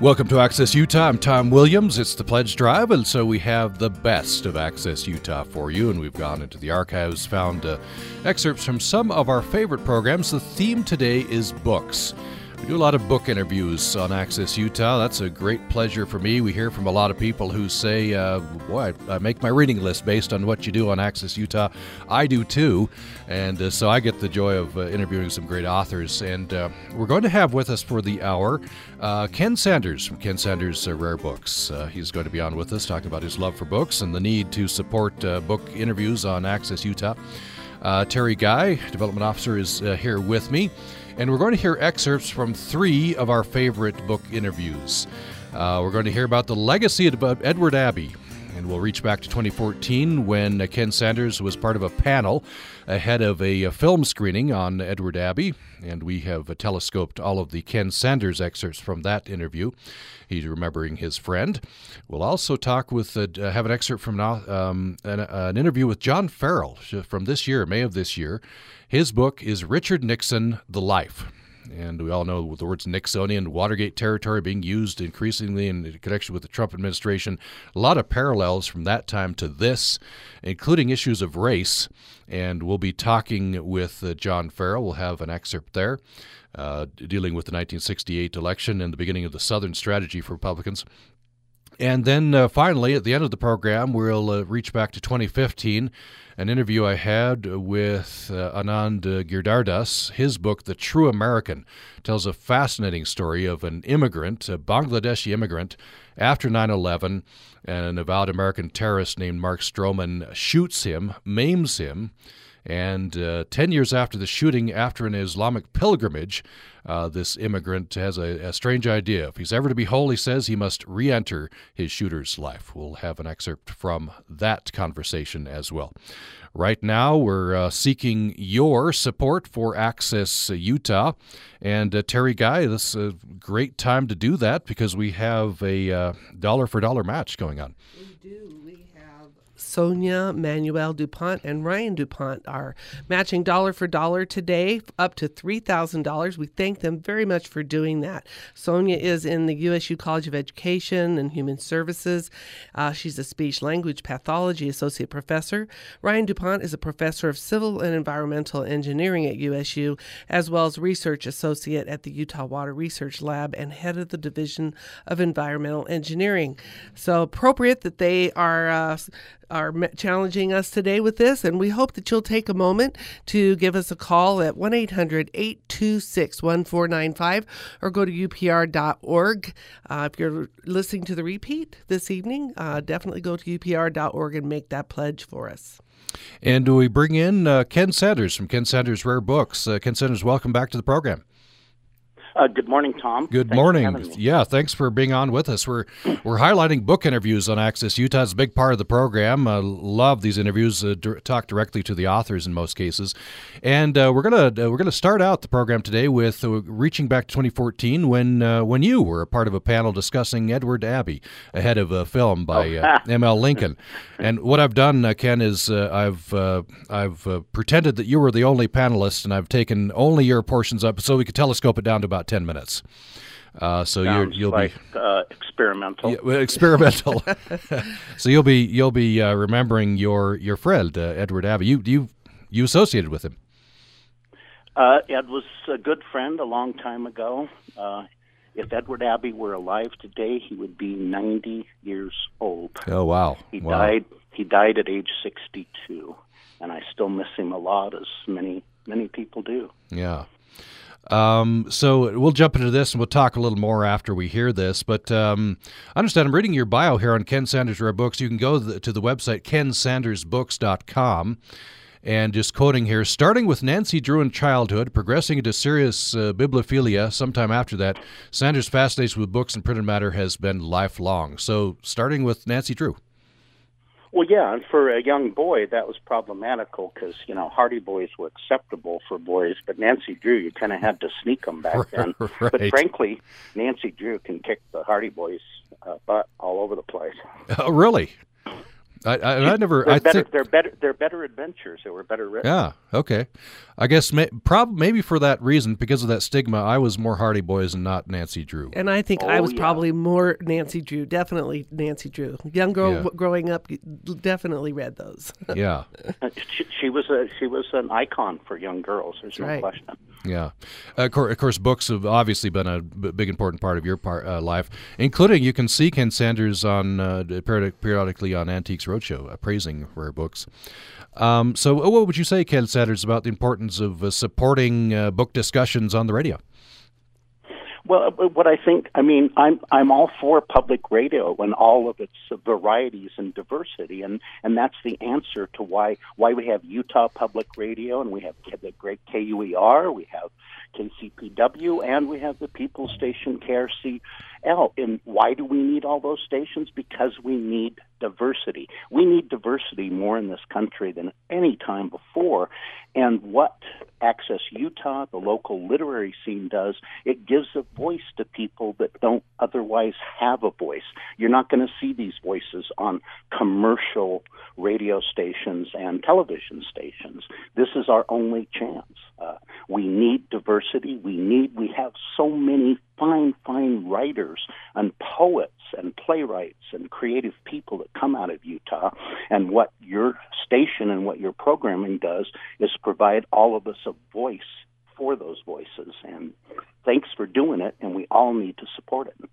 Welcome to Access Utah. I'm Tom Williams. It's the Pledge Drive, and so we have the best of Access Utah for you. And we've gone into the archives, found uh, excerpts from some of our favorite programs. The theme today is books. We do a lot of book interviews on Access Utah. That's a great pleasure for me. We hear from a lot of people who say, uh, Boy, I, make my reading list based on what you do on Access Utah. I do too. And uh, so I get the joy of uh, interviewing some great authors. And uh, we're going to have with us for the hour uh, Ken Sanders from Ken Sanders uh, Rare Books. he's going to be on with us talking about his love for books and the need to support book interviews on Access Utah. Teri Guy, Development Officer, is here with me and we're going to hear excerpts from three of our favorite book interviews. Uh, we're going to hear about the legacy of Edward Abbey, and we'll reach back to 2014 when uh, Ken Sanders was part of a panel ahead of a, film screening on Edward Abbey, and we have uh, telescoped all of the Ken Sanders excerpts from that interview. He's remembering his friend. We'll also talk with, uh, have an excerpt from um, an, an interview with John Farrell from this year, May of this year. His book is Richard Nixon The Life. And we all know the words Nixonian Watergate territory being used increasingly in connection with the Trump administration. A lot of parallels from that time to this, including issues of race. And we'll be talking with uh, John Farrell. We'll have an excerpt there uh, dealing with the 1968 election and the beginning of the Southern strategy for Republicans. And then uh, finally, at the end of the program, we'll uh, reach back to 2015 an interview I had with uh, Anand Giridharadas. His book, The True American, tells a fascinating story of an immigrant, a Bangladeshi immigrant, after 9 11. An avowed American terrorist named Mark Stroman shoots him, maims him, and uh, 10 years after the shooting, after an Islamic pilgrimage, uh, this immigrant has a, a, strange idea. If he's ever to be whole, he says he must re enter his shooter's life. We'll have an excerpt from that conversation as well. Right now, we're uh, seeking your support for Access Utah. And uh, Teri Guy, this is a great time to do that because we have a uh, dollar for dollar match going on. We do. Sonia Manuel DuPont and Ryan DuPont are matching dollar for dollar today, up to $3,000. We thank them very much for doing that. Sonia is in the USU College of Education and Human Services. Uh, she's a speech language pathology associate professor. Ryan DuPont is a professor of civil and environmental engineering at USU, as well as research associate at the Utah Water Research Lab and head of the Division of Environmental Engineering. So appropriate that they are. Uh, are challenging us today with this, and we hope that you'll take a moment to give us a call at 1 800 826 1495 or go to upr.org. Uh, if you're listening to the repeat this evening, uh, definitely go to upr.org and make that pledge for us. And we bring in uh, Ken Sanders from Ken Sanders Rare Books. Uh, Ken Sanders, welcome back to the program. Uh, good morning, Tom. Good thanks morning. Yeah, thanks for being on with us. We're we're highlighting book interviews on Access Utah. It's a big part of the program. Uh, love these interviews. Uh, d- talk directly to the authors in most cases, and uh, we're gonna uh, we're gonna start out the program today with uh, reaching back to 2014 when when you were a part of a panel discussing Edward Abbey ahead of a film by oh. M.L. Lincoln. and what I've done, Ken, is I've I've pretended that you were the only panelist, and I've taken only your portions up so we could telescope it down to about about 10 minutes. Uh, so you will like, be uh, experimental. Yeah, well, experimental. so you'll be you'll be uh, remembering your your friend uh, Edward Abbey. You you you associated with him. Uh, Ed was a good friend a long time ago. Uh, if Edward Abbey were alive today, he would be 90 years old. Oh wow! He wow. died. He died at age 62, and I still miss him a lot, as many many people do. Yeah. Um, so we'll jump into this and we'll talk a little more after we hear this. But um, I understand I'm reading your bio here on Ken Sanders Rare Books. You can go to the, website kensandersbooks.com. And just quoting here, starting with Nancy Drew in childhood, progressing into serious uh, bibliophilia sometime after that, Sanders' fascination with books and printed matter has been lifelong. So, starting with Nancy Drew. Well, yeah, and for a young boy, that was problematical because you know Hardy Boys were acceptable for boys, but Nancy Drew, you kind of had to sneak them back then. right. But frankly, Nancy Drew can kick the Hardy Boys uh, butt all over the place. Oh, really? I, I, I never. They're I better. think They're better. They're better adventures. They were better written. Yeah. Okay. I guess may, prob maybe for that reason, because of that stigma, I was more Hardy Boys and not Nancy Drew. And I think I Oh, was yeah. probably more Nancy Drew. Definitely Nancy Drew. Young girl Yeah. w- growing up, definitely read those. yeah. Uh, She, she was a she was an icon for young girls. There's no right. question. Yeah. Of course, of course, books have obviously been a b- big important part of your part, uh, life, including you can see Ken Sanders on uh, periodic, periodically on Antiques Roadshow uh, praising rare books. Um, so, uh, what would you say, Ken Sanders, about the importance of uh, supporting uh, book discussions on the radio? Well, uh, what I think, I mean, I'm I'm all for public radio and all of its varieties and diversity, and and that's the answer to why why we have Utah Public Radio and we have the great KUER, we have KCPW, and we have the People Station And why do we need all those stations? Because we need diversity. We need diversity more in this country than any time before. And what Access Utah, the local literary scene, does, it gives a voice to people that don't otherwise have a voice. You're not going to see these voices on commercial radio stations and television stations. This is our only chance. Uh, we need diversity. We need, we have so many fine, fine writers and poets and playwrights and creative people that come out of Utah. And what your station and what your programming does is provide all of us a voice for those voices. And thanks for doing it, and we all need to support it.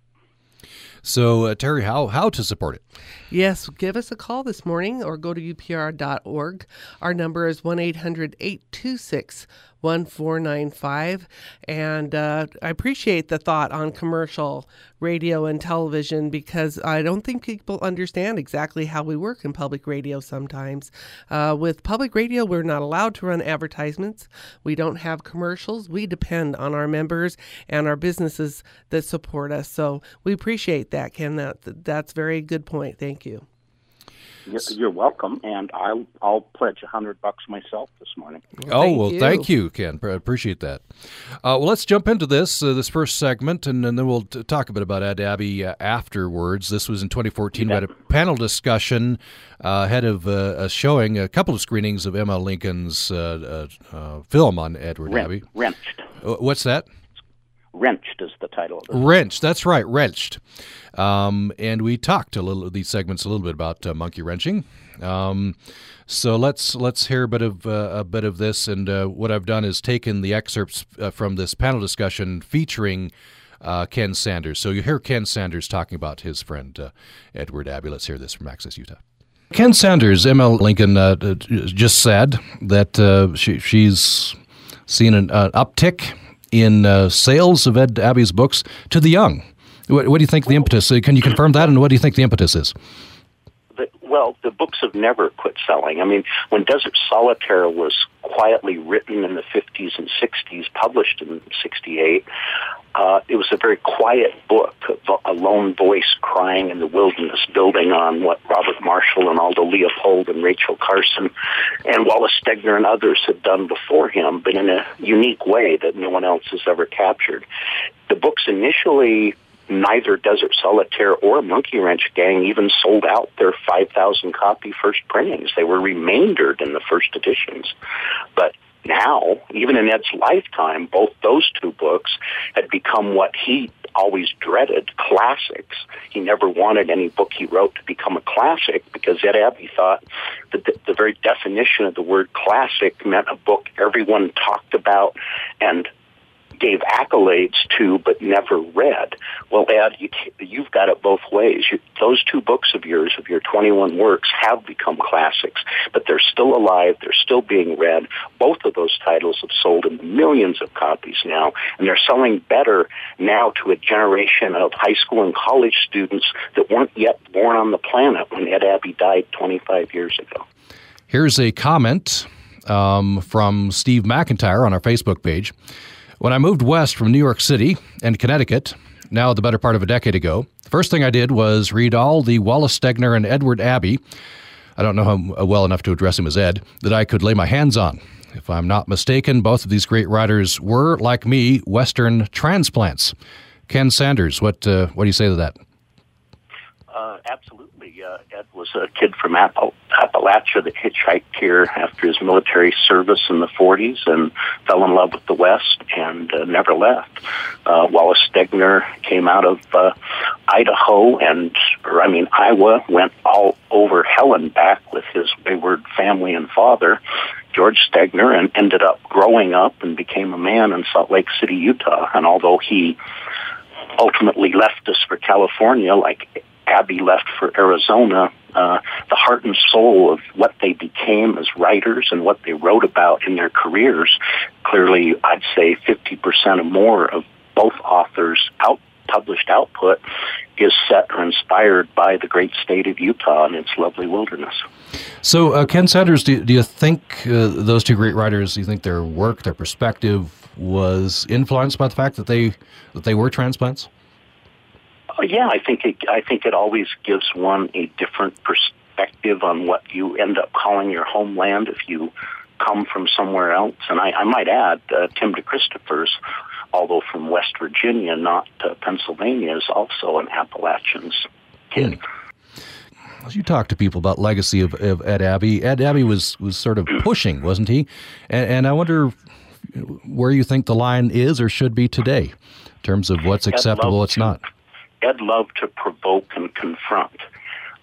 So, uh, Teri, how how to support it? Yes, give us a call this morning or go to upr.org. Our number is 1 800 826 1495. And uh, I appreciate the thought on commercial radio and television because I don't think people understand exactly how we work in public radio sometimes. Uh, with public radio, we're not allowed to run advertisements, we don't have commercials. We depend on our members and our businesses that support us. So we appreciate that, Ken. That, that's very good point. Thank you. You're, you're welcome, and I'll I'll pledge a hundred bucks myself this morning. oh thank well, you. thank you, Ken. I appreciate that. Uh, well, let's jump into this uh, this first segment, and, and then we'll t- talk a bit about Ed Abbey uh, afterwards. This was in 2014. We had a panel discussion uh, ahead of uh, a showing, a couple of screenings of ML Lincoln's uh, uh, uh, film on Edward Wren- Abbey. wrenched, Uh, What's that? Wrenched is the title. Wrenched. That's right, wrenched. Um, and we talked a little these segments a little bit about uh, monkey wrenching. Um, so let's let's hear a bit of uh, a bit of this. And uh, what I've done is taken the excerpts uh, from this panel discussion featuring uh, Ken Sanders. So you hear Ken Sanders talking about his friend uh, Edward Abbey. Let's hear this from Access Utah. Ken Sanders, ML Lincoln, just said that she, she's seen an uptick in uh, sales of Ed Abbey's books to the young. What, what do you think the impetus? Uh, can you confirm that? And what do you think the impetus is? well, the books have never quit selling. I mean, when Desert Solitaire was quietly written in the 50s and 60s, published in 68, uh, it was a very quiet book, a lone voice crying in the wilderness, building on what Robert Marshall and Aldo Leopold and Rachel Carson and Wallace Stegner and others had done before him, but in a unique way that no one else has ever captured. The books initially neither Desert Solitaire or Monkey Wrench Gang even sold out their 5,000 copy first printings. They were remaindered in the first editions. But now, even in Ed's lifetime, both those two books had become what he always dreaded classics. He never wanted any book he wrote to become a classic because Ed Abbey thought that the, the very definition of the word classic meant a book everyone talked about and gave accolades to but never read. Well, Ed, you, you've got it both ways. You, those two books of yours, of your 21 works, have become classics, but they're still alive. They're still being read. Both of those titles have sold in millions of copies now, and they're selling better now to a generation of high school and college students that weren't yet born on the planet when Ed Abbey died 25 years ago. Here's a comment um, from Steve McIntyre on our Facebook page. When I moved west from New York City and Connecticut, now the better part of a decade ago, the first thing I did was read all the Wallace Stegner and Edward Abbey. I don't know him well enough to address him as Ed, that I could lay my hands on. If I'm not mistaken, both of these great writers were, like me, Western transplants. Ken Sanders, what uh, what do you say to that? Uh, absolutely. Uh, Ed was a kid from Appal- Appalachia that hitchhiked here after his military service in the 40s and fell in love with the West and uh, never left. Uh, Wallace Stegner came out of uh, Idaho and, or I mean, Iowa, went all over hell and back with his wayward family and father. George Stegner and ended up growing up and became a man in Salt Lake City, Utah. And although he ultimately left us for California, like Abbey left for Arizona, uh, the heart and soul of what they became as writers and what they wrote about in their careers, clearly I'd say 50% or more of both authors' out published output is set or inspired by the great state of Utah and its lovely wilderness. So, uh, Ken Sanders, do, do you think uh, those two great writers? Do you think their work, their perspective, was influenced by the fact that they that they were transplants? Uh, yeah, I think it, I think it always gives one a different perspective on what you end up calling your homeland if you come from somewhere else. And I, I might add, uh, Tim DeChristopher's, although from West Virginia, not uh, Pennsylvania, is also an Appalachian's kid. Hmm. As you talk to people about legacy of, of, Ed Abbey, Ed Abbey was was sort of pushing, wasn't he? And, and I wonder where you think the line is or should be today in terms of what's acceptable, what's not. Ed loved to provoke and confront.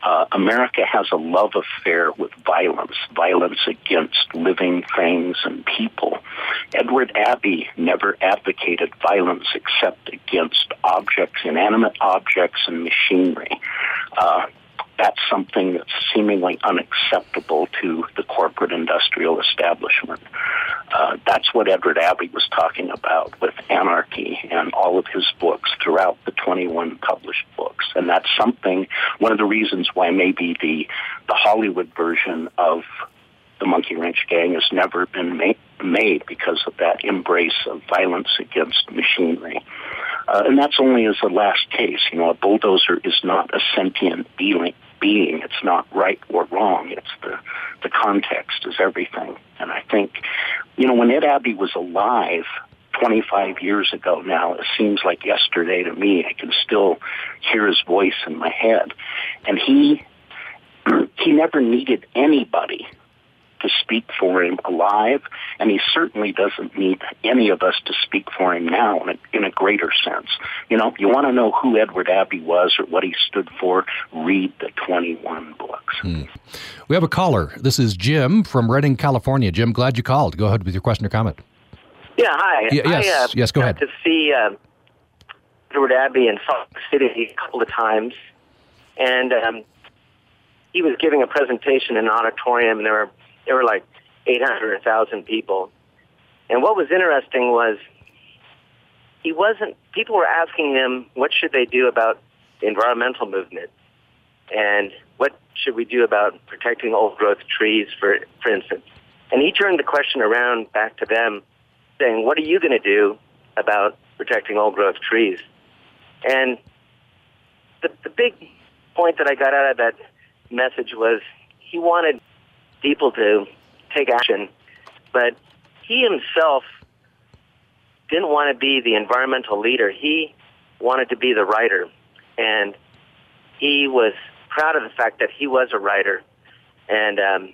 Uh, America has a love affair with violence, violence against living things and people. Edward Abbey never advocated violence except against objects, inanimate objects, and machinery. Uh, that's something that's seemingly unacceptable to the corporate industrial establishment. Uh, that's what Edward Abbey was talking about with anarchy and all of his books throughout the 21 published books. And that's something, one of the reasons why maybe the, the Hollywood version of the Monkey Wrench Gang has never been ma- made because of that embrace of violence against machinery. Uh, and that's only as a last case. You know, a bulldozer is not a sentient being, being. It's not right or wrong. It's the the context is everything. And I think, you know, when Ed Abbey was alive 25 years ago now, it seems like yesterday to me. I can still hear his voice in my head, and he he never needed anybody to speak for him alive, and he certainly doesn't need any of us to speak for him now in a, in a greater sense. You know, you want to know who Edward Abbey was or what he stood for, read the 21 books. Hmm. We have a caller. This is Jim from Redding, California. Jim, glad you called. Go ahead with your question or comment. Yeah, hi. Y- yes, I, uh, yes, go ahead. To see uh, Edward Abbey in Salt Lake City a couple of times, and um, he was giving a presentation in an auditorium, and there were there were like 800 or 1,000 people. And what was interesting was he wasn't, people were asking him, what should they do about the environmental movement? And what should we do about protecting old growth trees, for, for instance? And he turned the question around back to them, saying, what are you going to do about protecting old growth trees? And the, the big point that I got out of that message was he wanted people to take action. But he himself didn't want to be the environmental leader. He wanted to be the writer. And he was proud of the fact that he was a writer. And um,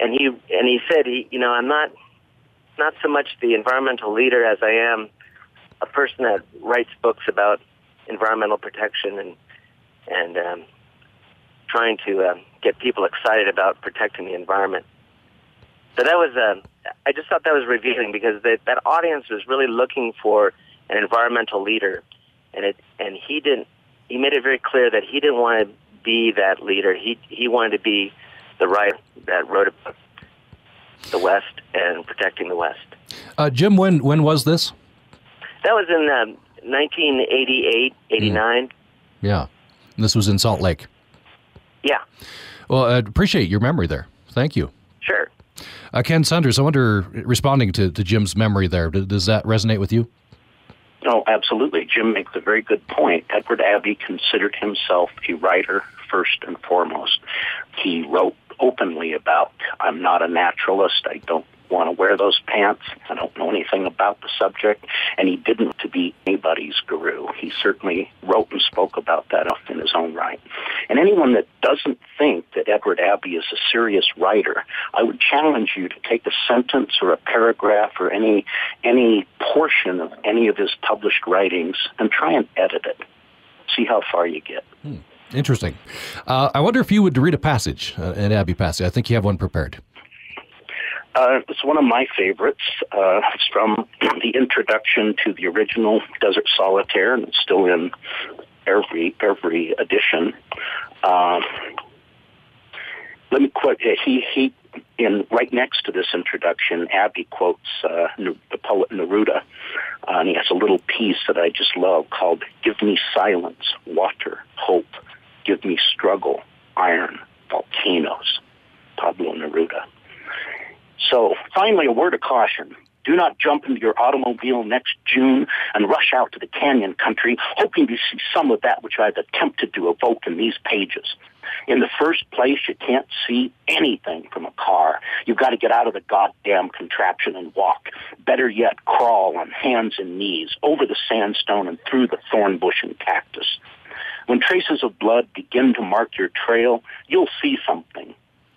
and he and he said he you know I'm not not so much the environmental leader as I am a person that writes books about environmental protection and and um, trying to uh, get people excited about protecting the environment. So that was, uh, I just thought that was revealing because that that audience was really looking for an environmental leader, and it and he didn't. He made it very clear that he didn't want to be that leader. He he wanted to be the writer that wrote about the West and protecting the West. Uh, Jim, when when was this? That was in um, 1988, 89. Mm. Yeah, and this was in Salt Lake. Yeah. Well, I appreciate your memory there. Thank you. Sure. Uh, Ken Sanders, I wonder, responding to, to Jim's memory there, does that resonate with you? Oh, absolutely. Jim makes a very good point. Edward Abbey considered himself a writer first and foremost. He wrote openly about, I'm not a naturalist. I don't want to wear those pants. I don't know anything about the subject, and he didn't to be anybody's guru. He certainly wrote and spoke about that in his own right. And anyone that doesn't think that Edward Abbey is a serious writer, I would challenge you to take a sentence or a paragraph or any any portion of any of his published writings and try and edit it. See how far you get. Hmm. Interesting. Uh, I wonder if you would read a passage, uh, an Abbey passage. I think you have one prepared. Uh, it's one of my favorites. Uh, it's from the introduction to the original Desert Solitaire, and it's still in every every edition. Uh, let me quote. He he. In right next to this introduction, Abbey quotes uh, the poet Neruda, uh, and he has a little piece that I just love called "Give me silence, water, hope. Give me struggle, iron, volcanoes." Pablo Neruda. So finally, a word of caution. Do not jump into your automobile next June and rush out to the canyon country hoping to see some of that which I've attempted to evoke in these pages. In the first place, you can't see anything from a car. You've got to get out of the goddamn contraption and walk. Better yet, crawl on hands and knees over the sandstone and through the thorn bush and cactus. When traces of blood begin to mark your trail, you'll see something.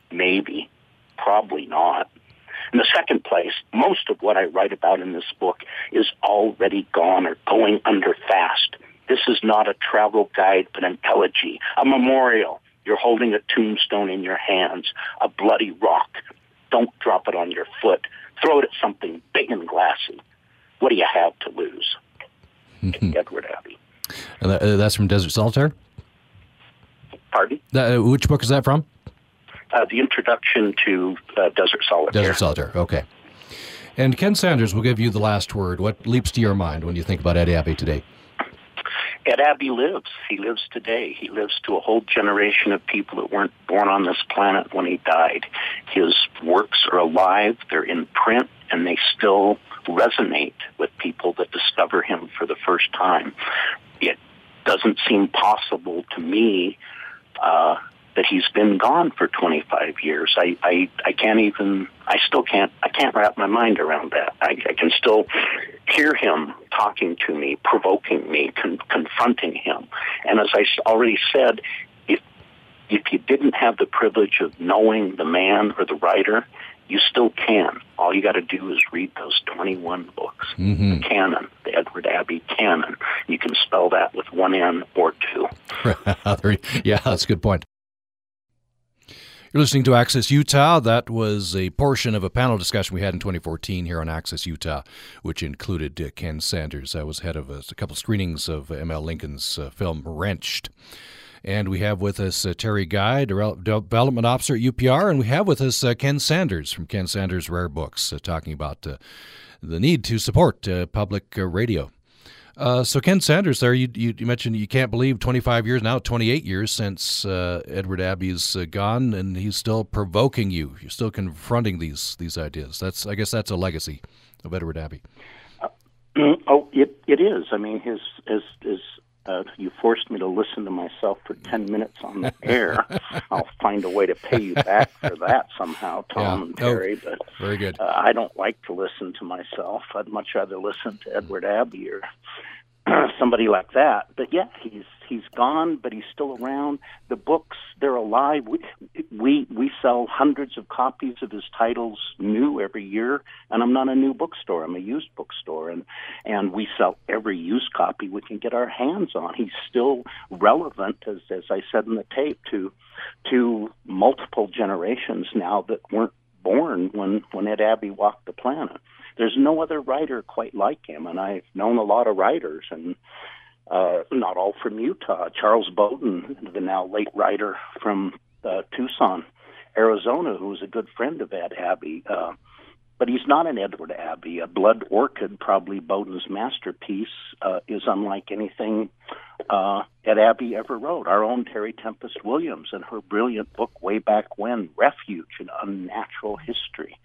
Maybe. Probably not. In the second place, most of what I write about in this book is already gone or going under fast. This is not a travel guide, but an elegy, a memorial. You're holding a tombstone in your hands, a bloody rock. Don't drop it on your foot. Throw it at something big and glassy. What do you have to lose? Edward Abbey. Uh, that's from Desert Solitaire? Pardon? Uh, which book is that from? Uh, the introduction to uh, Desert Solitaire. Desert Solitaire, okay. And Ken Sanders will give you the last word. What leaps to your mind when you think about Ed Abbey today? Ed Abbey lives. He lives today. He lives to a whole generation of people that weren't born on this planet when he died. His works are alive, they're in print, and they still resonate with people that discover him for the first time. It doesn't seem possible to me uh, that he's been gone for 25 years. I, I, I can't even, I still can't, I can't wrap my mind around that. I, I can still hear him talking to me, provoking me, con- confronting him. And as I already said, if, if you didn't have the privilege of knowing the man or the writer, you still can. All you got to do is read those 21 books, mm-hmm. the canon, the Edward Abbey canon. You can spell that with one N or two. yeah, that's a good point. You're listening to Access Utah. That was a portion of a panel discussion we had in 2014 here on Access Utah, which included uh, Ken Sanders. I was head of a, a couple screenings of ML Lincoln's uh, film Wrenched. And we have with us uh, Teri Guy, Development Officer at UPR, and we have with us uh, Ken Sanders from Ken Sanders Rare Books, uh, talking about uh, the need to support public radio. Uh, so Ken Sanders, there you, you, you mentioned you can't believe 25 years now, 28 years since uh, Edward Abbey's uh, gone, and he's still provoking you. You're still confronting these these ideas. That's I guess that's a legacy of Edward Abbey. Uh, oh, it it is. I mean, his his his. Uh, you forced me to listen to myself for 10 minutes on the air. I'll find a way to pay you back for that somehow, Tom yeah. and Teri. Oh, but very good. Uh, I don't like to listen to myself. I'd much rather listen to Edward Abbey or somebody like that. But yeah, he's he's gone, but he's still around. The books they're alive. We we we sell hundreds of copies of his titles new every year, and I'm not a new bookstore. I'm a used bookstore, and and we sell every used copy we can get our hands on. He's still relevant, as as I said in the tape, to to multiple generations now that weren't born when when Ed Abbey walked the planet there's no other writer quite like him, and I've known a lot of writers, and uh, not all from Utah. Charles Bowden, the now late writer from uh, Tucson, Arizona, who was a good friend of Ed Abbey. Uh, but he's not an Edward Abbey. A Blood Orchid, probably Bowden's masterpiece, uh, is unlike anything uh, Ed Abbey ever wrote. Our own Terry Tempest Williams and her brilliant book way back when, Refuge, an Unnatural History,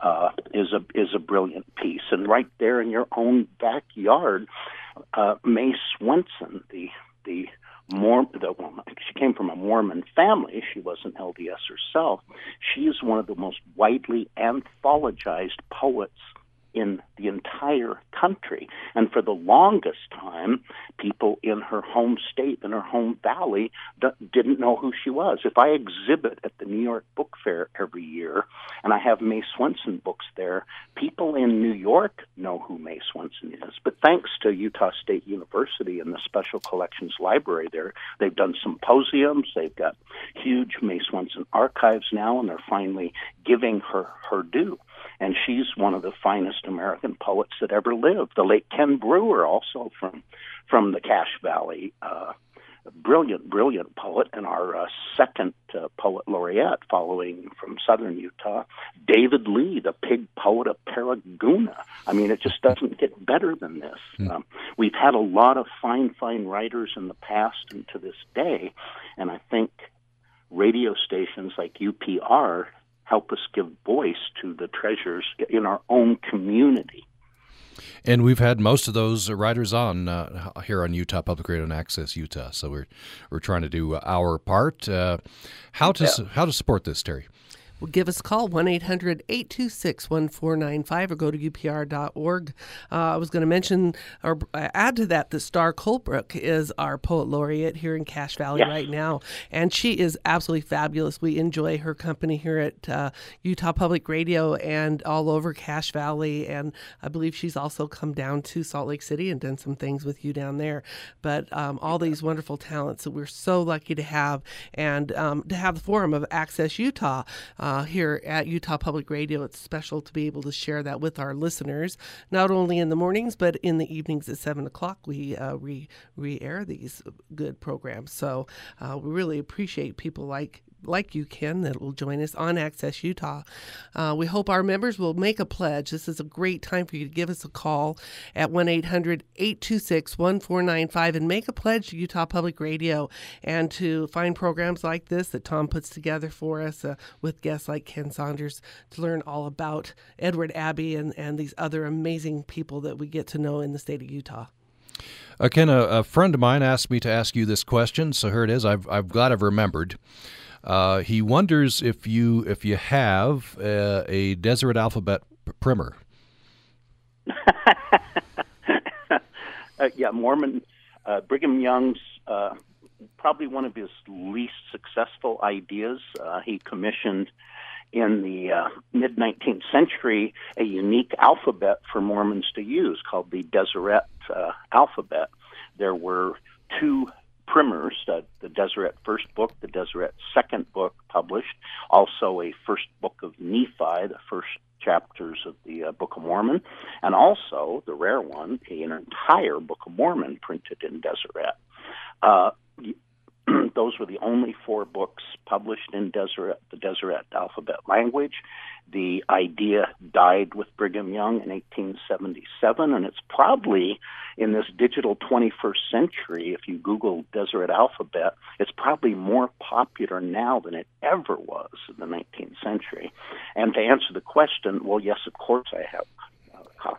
uh, is a is a brilliant piece. And right there in your own backyard, uh, May Swenson, the the Mor- the, well, she came from a Mormon family. She wasn't LDS herself. She is one of the most widely anthologized poets in the entire country. And for the longest time, people in her home state, in her home valley, d- didn't know who she was. If I exhibit at the New York Book Fair every year and I have May Swenson books there, people in New York know who May Swenson is. But thanks to Utah State University and the Special Collections Library there, they've done symposiums, they've got huge May Swenson archives now, and they're finally giving her her due and she's one of the finest American poets that ever lived. The late Ken Brewer, also from from the Cache Valley, uh, brilliant, brilliant poet, and our uh, second uh, poet laureate, following from southern Utah, David Lee, the pig poet of Paragonah. I mean, it just doesn't get better than this. Mm. Um, we've had a lot of fine, fine writers in the past and to this day, and I think radio stations like UPR help us give voice to the treasures in our own community. And we've had most of those writers on uh, here on Utah Public Radio and Access Utah. So we're we're trying to do our part. Uh, how to yeah. how to support this, Teri? Well, give us a call, 1 800 826 1495, or go to upr.org. Uh, I was going to mention or add to that that Star Coulbrooke is our poet laureate here in Cache Valley yes. right now. And she is absolutely fabulous. We enjoy her company here at uh, Utah Public Radio and all over Cache Valley. And I believe she's also come down to Salt Lake City and done some things with you down there. But um, all these wonderful talents that we're so lucky to have and um, to have the forum of Access Utah. Uh, uh, here at Utah Public Radio. It's special to be able to share that with our listeners, not only in the mornings, but in the evenings at 7 o'clock. We uh, re, re-air these good programs. So uh, we really appreciate people like like you, Ken, that will join us on Access Utah. Uh, we hope our members will make a pledge. This is a great time for you to give us a call at 1 800 826 1495 and make a pledge to Utah Public Radio and to find programs like this that Tom puts together for us uh, with guests like Ken Sanders to learn all about Edward Abbey and, and these other amazing people that we get to know in the state of Utah. Uh, Ken, a, a, friend of mine asked me to ask you this question, so here it is. I've, I've glad I've remembered. Uh, he wonders if you if you have uh, a Deseret Alphabet primer. uh, yeah, Mormon uh, Brigham Young's uh, probably one of his least successful ideas. Uh, he commissioned in the mid 19th century a unique alphabet for Mormons to use called the Deseret alphabet. There were two primers, uh, the Deseret first book, the Deseret second book published, also a first book of Nephi, the first chapters of the uh, Book of Mormon, and also the rare one, an entire Book of Mormon printed in Deseret. Uh, those were the only four books published in Deseret, the Deseret alphabet language. The idea died with Brigham Young in 1877, and it's probably in this digital 21st century, if you Google Deseret alphabet, it's probably more popular now than it ever was in the 19th century. And to answer the question, well, yes, of course I have uh,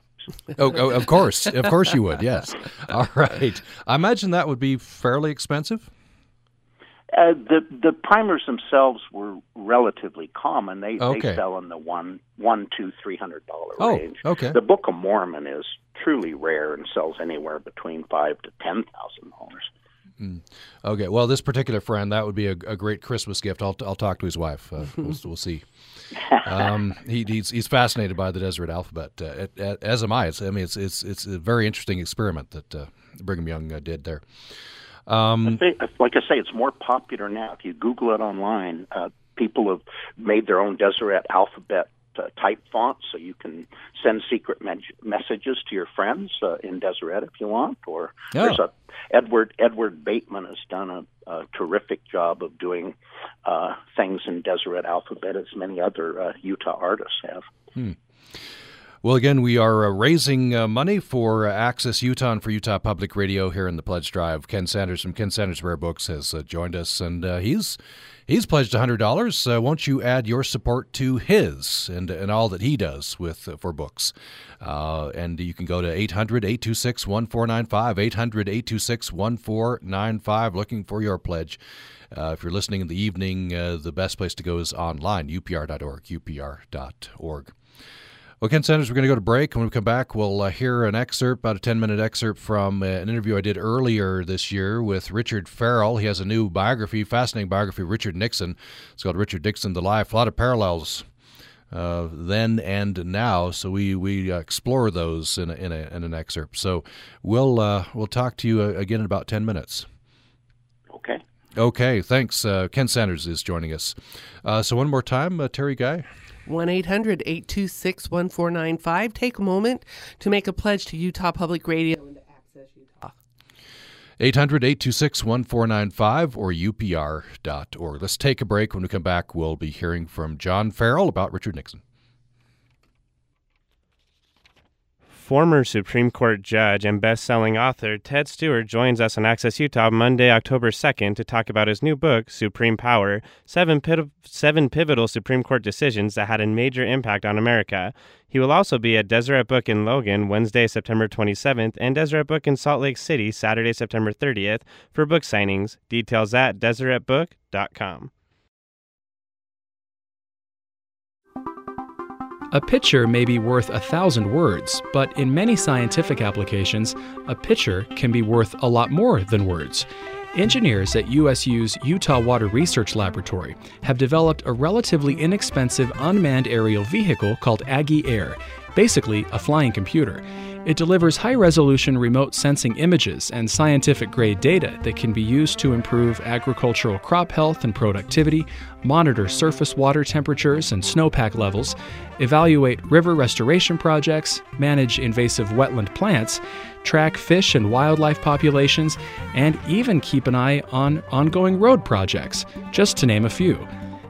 oh, oh, of course, of course you would. Yes. All right. I imagine that would be fairly expensive. Uh, the the primers themselves were relatively common. They okay. they sell in the one one two three hundred dollar oh, range. Okay. The Book of Mormon is truly rare and sells anywhere between five to ten thousand dollars. Mm. Okay. Well, this particular friend, that would be a, a great Christmas gift. I'll, I'll talk to his wife. Uh, we'll, we'll, see. Um, he, he's, he's fascinated by the Deseret alphabet, uh, as am I. It's, I mean, it's, it's, it's a very interesting experiment that uh, Brigham Young uh, did there. Um, like I say, it's more popular now. If you Google it online, uh, people have made their own Deseret alphabet uh, type fonts, so you can send secret me- messages to your friends uh, in Deseret if you want. Or there's a Edward Edward Bateman has done a, a terrific job of doing uh, things in Deseret alphabet, as many other uh, Utah artists have. Hmm. Well, again, we are uh, raising uh, money for uh, Access Utah for Utah Public Radio here in the Pledge Drive. Ken Sanders from Ken Sanders Rare Books has uh, joined us, and uh, he's he's pledged $100. Uh, won't you add your support to his and, and all that he does with for books? and you can go to 800 826 1495, 800 826 1495, looking for your pledge. if you're listening in the evening, the best place to go is online, upr.org, upr.org. Well, Ken Sanders, we're going to go to break. When we come back, we'll uh, hear an excerpt, about a 10 minute excerpt from uh, an interview I did earlier this year with Richard Farrell. He has a new biography, fascinating biography of Richard Nixon. It's called Richard Nixon, The Life. A lot of parallels uh, then and now. So we we uh, explore those in a, in, a, in, an excerpt. So we'll uh, we'll talk to you uh, again in about ten minutes. Okay. Okay. Thanks. Uh, Ken Sanders is joining us. Uh, so one more time, Teri Guy. 1 800 826 1495. Take a moment to make a pledge to Utah Public Radio and to Access Utah. 800 826 1495 or upr.org. Let's take a break. When we come back, we'll be hearing from John Farrell about Richard Nixon. Former Supreme Court judge and best-selling author Ted Stewart joins us on Access Utah Monday, October 2nd to talk about his new book, Supreme Power: Seven, Seven Pivotal Supreme Court Decisions That Had a Major Impact on America. He will also be at Deseret Book in Logan Wednesday, September 27th, and Deseret Book in Salt Lake City Saturday, September 30th for book signings. Details at deseretbook.com. A picture may be worth a thousand words, but in many scientific applications, a picture can be worth a lot more than words. Engineers at USU's Utah Water Research Laboratory have developed a relatively inexpensive unmanned aerial vehicle called Aggie Air, basically a flying computer. It delivers high resolution remote sensing images and scientific grade data that can be used to improve agricultural crop health and productivity, monitor surface water temperatures and snowpack levels, evaluate river restoration projects, manage invasive wetland plants, track fish and wildlife populations, and even keep an eye on ongoing road projects, just to name a few.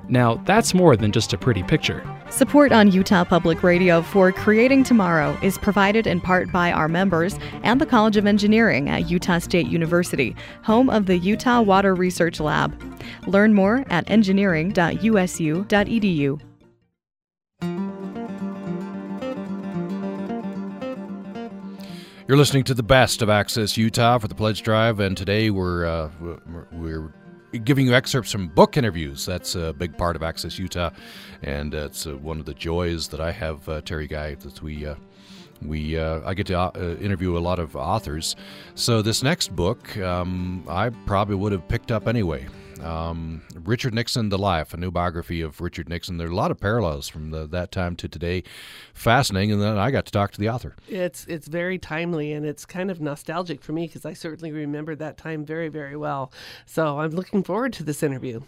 Now, that's more than just a pretty picture. Support on Utah Public Radio for Creating Tomorrow is provided in part by our members and the College of Engineering at Utah State University, home of the Utah Water Research Lab. Learn more at engineering.usu.edu. You're listening to the best of Access Utah for the Pledge Drive, and today we're uh, we're giving you excerpts from book interviews. That's a big part of Access Utah, and it's uh, one of the joys that I have, uh, Teri Guy, that we. Uh, we uh, I get to uh, interview a lot of authors, so this next book um, I probably would have picked up anyway. Um, Richard Nixon, The Life, a new biography of Richard Nixon. There are a lot of parallels from the, that time to today. Fascinating. And then I got to talk to the author. It's, it's very timely and it's kind of nostalgic for me because I certainly remember that time very, very well. So I'm looking forward to this interview.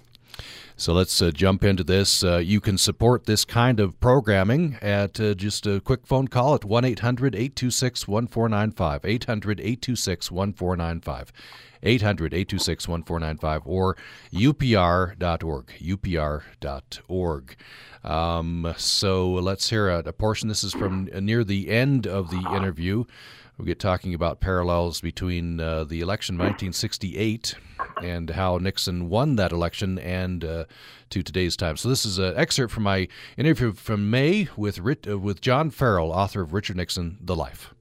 So let's uh, jump into this. Uh, you can support this kind of programming at uh, just a quick phone call at 1 800 826 1495. 800 826 1495. 800 826 1495 or upr.org. upr.org. Um, so let's hear a, a, portion. This is from near the end of the interview. We get talking about parallels between uh, the election of 1968 and how Nixon won that election and uh, to today's time. So this is an excerpt from my interview from May with uh, with John Farrell, author of Richard Nixon: The Life.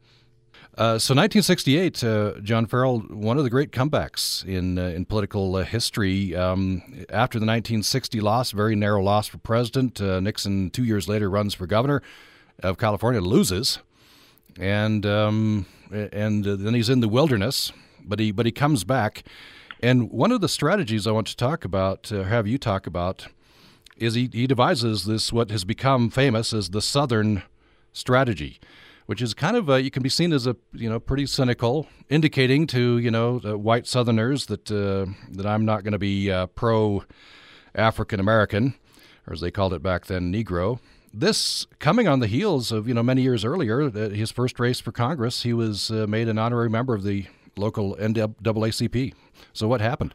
Uh, so 1968, uh, John Farrell, one of the great comebacks in uh, in political uh, history. Um, after the 1960 loss, very narrow loss for president, uh, Nixon two years later runs for governor of California, loses, and um, and then he's in the wilderness, but he but he comes back, and one of the strategies I want to talk about, have you talk about, is he he devises this what has become famous as the Southern strategy which is kind of you can be seen as a you know pretty cynical, indicating to you know white Southerners that uh, that I'm not going to be uh, pro African American, or as they called it back then, Negro. This coming on the heels of you know many years earlier, his first race for Congress, he was uh, made an honorary member of the local NAACP. So what happened?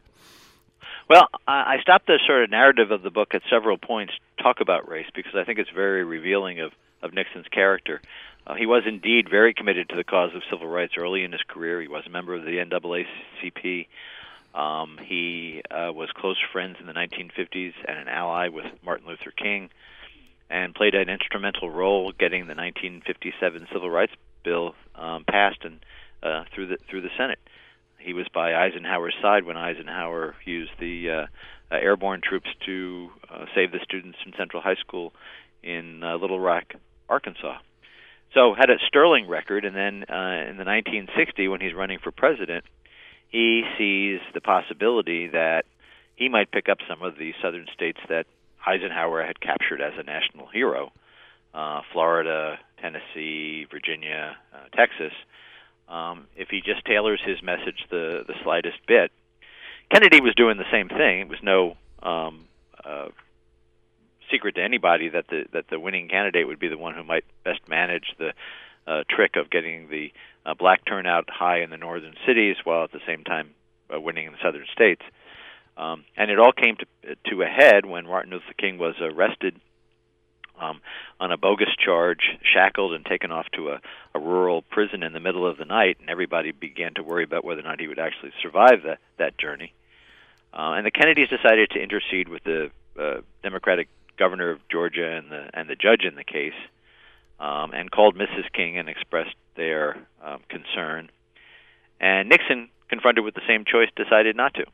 Well, I stopped the sort of narrative of the book at several points talk about race because I think it's very revealing of, of Nixon's character. Uh, he was indeed very committed to the cause of civil rights early in his career. He was a member of the NAACP. Um, he uh, was close friends in the 1950s and an ally with Martin Luther King, and played an instrumental role getting the 1957 Civil Rights Bill um, passed and uh, through the through the Senate. He was by Eisenhower's side when Eisenhower used the uh, uh, airborne troops to uh, save the students in Central High School in uh, Little Rock, Arkansas. So had a sterling record, and then uh, in the 1960, when he's running for president, he sees the possibility that he might pick up some of the southern states that Eisenhower had captured as a national hero uh, Florida, Tennessee, Virginia, uh, Texas. Um, if he just tailors his message the, the slightest bit, Kennedy was doing the same thing. It was no um, uh, secret to anybody that the that the winning candidate would be the one who might best manage the uh, trick of getting the uh, black turnout high in the northern cities while at the same time uh, winning in the southern states. Um, and it all came to to a head when Martin Luther King was arrested um, on a bogus charge, shackled and taken off to a, a rural prison in the middle of the night, and everybody began to worry about whether or not he would actually survive that that journey. Uh, and the Kennedys decided to intercede with the uh, Democratic governor of Georgia and the and the judge in the case, um, and called Mrs. King and expressed their um, concern. And Nixon, confronted with the same choice, decided not to,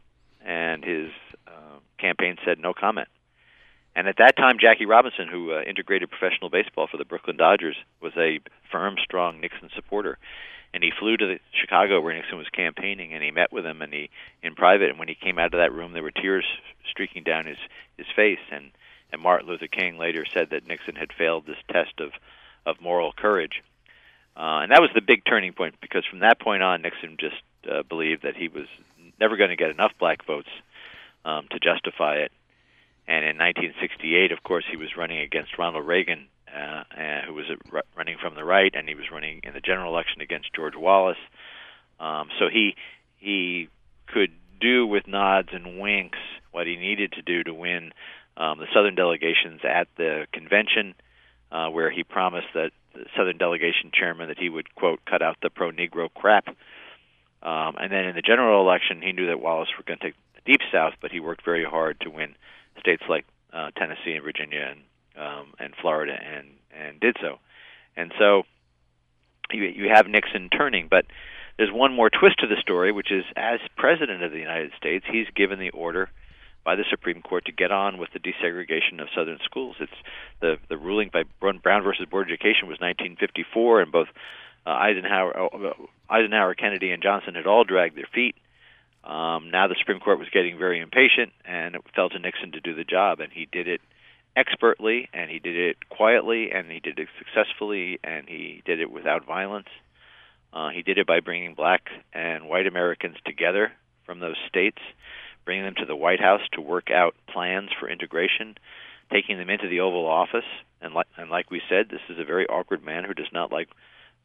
and his uh, campaign said no comment. And at that time, Jackie Robinson, who uh, integrated professional baseball for the Brooklyn Dodgers, was a firm, strong Nixon supporter. And he flew to Chicago where Nixon was campaigning, and he met with him, and he in private. And when he came out of that room, there were tears streaking down his his face. And and Martin Luther King later said that Nixon had failed this test of of moral courage. Uh, and that was the big turning point because from that point on, Nixon just uh, believed that he was never going to get enough black votes um, to justify it. And in 1968, of course, he was running against Ronald Reagan, uh, uh, who was uh, running from the right, and he was running in the general election against George Wallace. Um, so he he could do with nods and winks what he needed to do to win um, the Southern delegations at the convention, uh, where he promised that the Southern delegation chairman that he would quote cut out the pro-Negro crap. Um, and then in the general election, he knew that Wallace was going to take the Deep South, but he worked very hard to win states like uh, Tennessee and Virginia and um, and Florida, and and did so. And so you you have Nixon turning, but there's one more twist to the story, which is as president of the United States, he's given the order by the Supreme Court to get on with the desegregation of Southern schools. It's the the ruling by Brown versus Board of Education was 1954, and both uh, Eisenhower, uh, Eisenhower, Kennedy, and Johnson had all dragged their feet. Um, now the Supreme Court was getting very impatient, and it fell to Nixon to do the job, and he did it expertly, and he did it quietly, and he did it successfully, and he did it without violence. Uh, he did it by bringing black and white Americans together from those states, bringing them to the White House to work out plans for integration, taking them into the Oval Office, and, li- and like we said, this is a very awkward man who does not like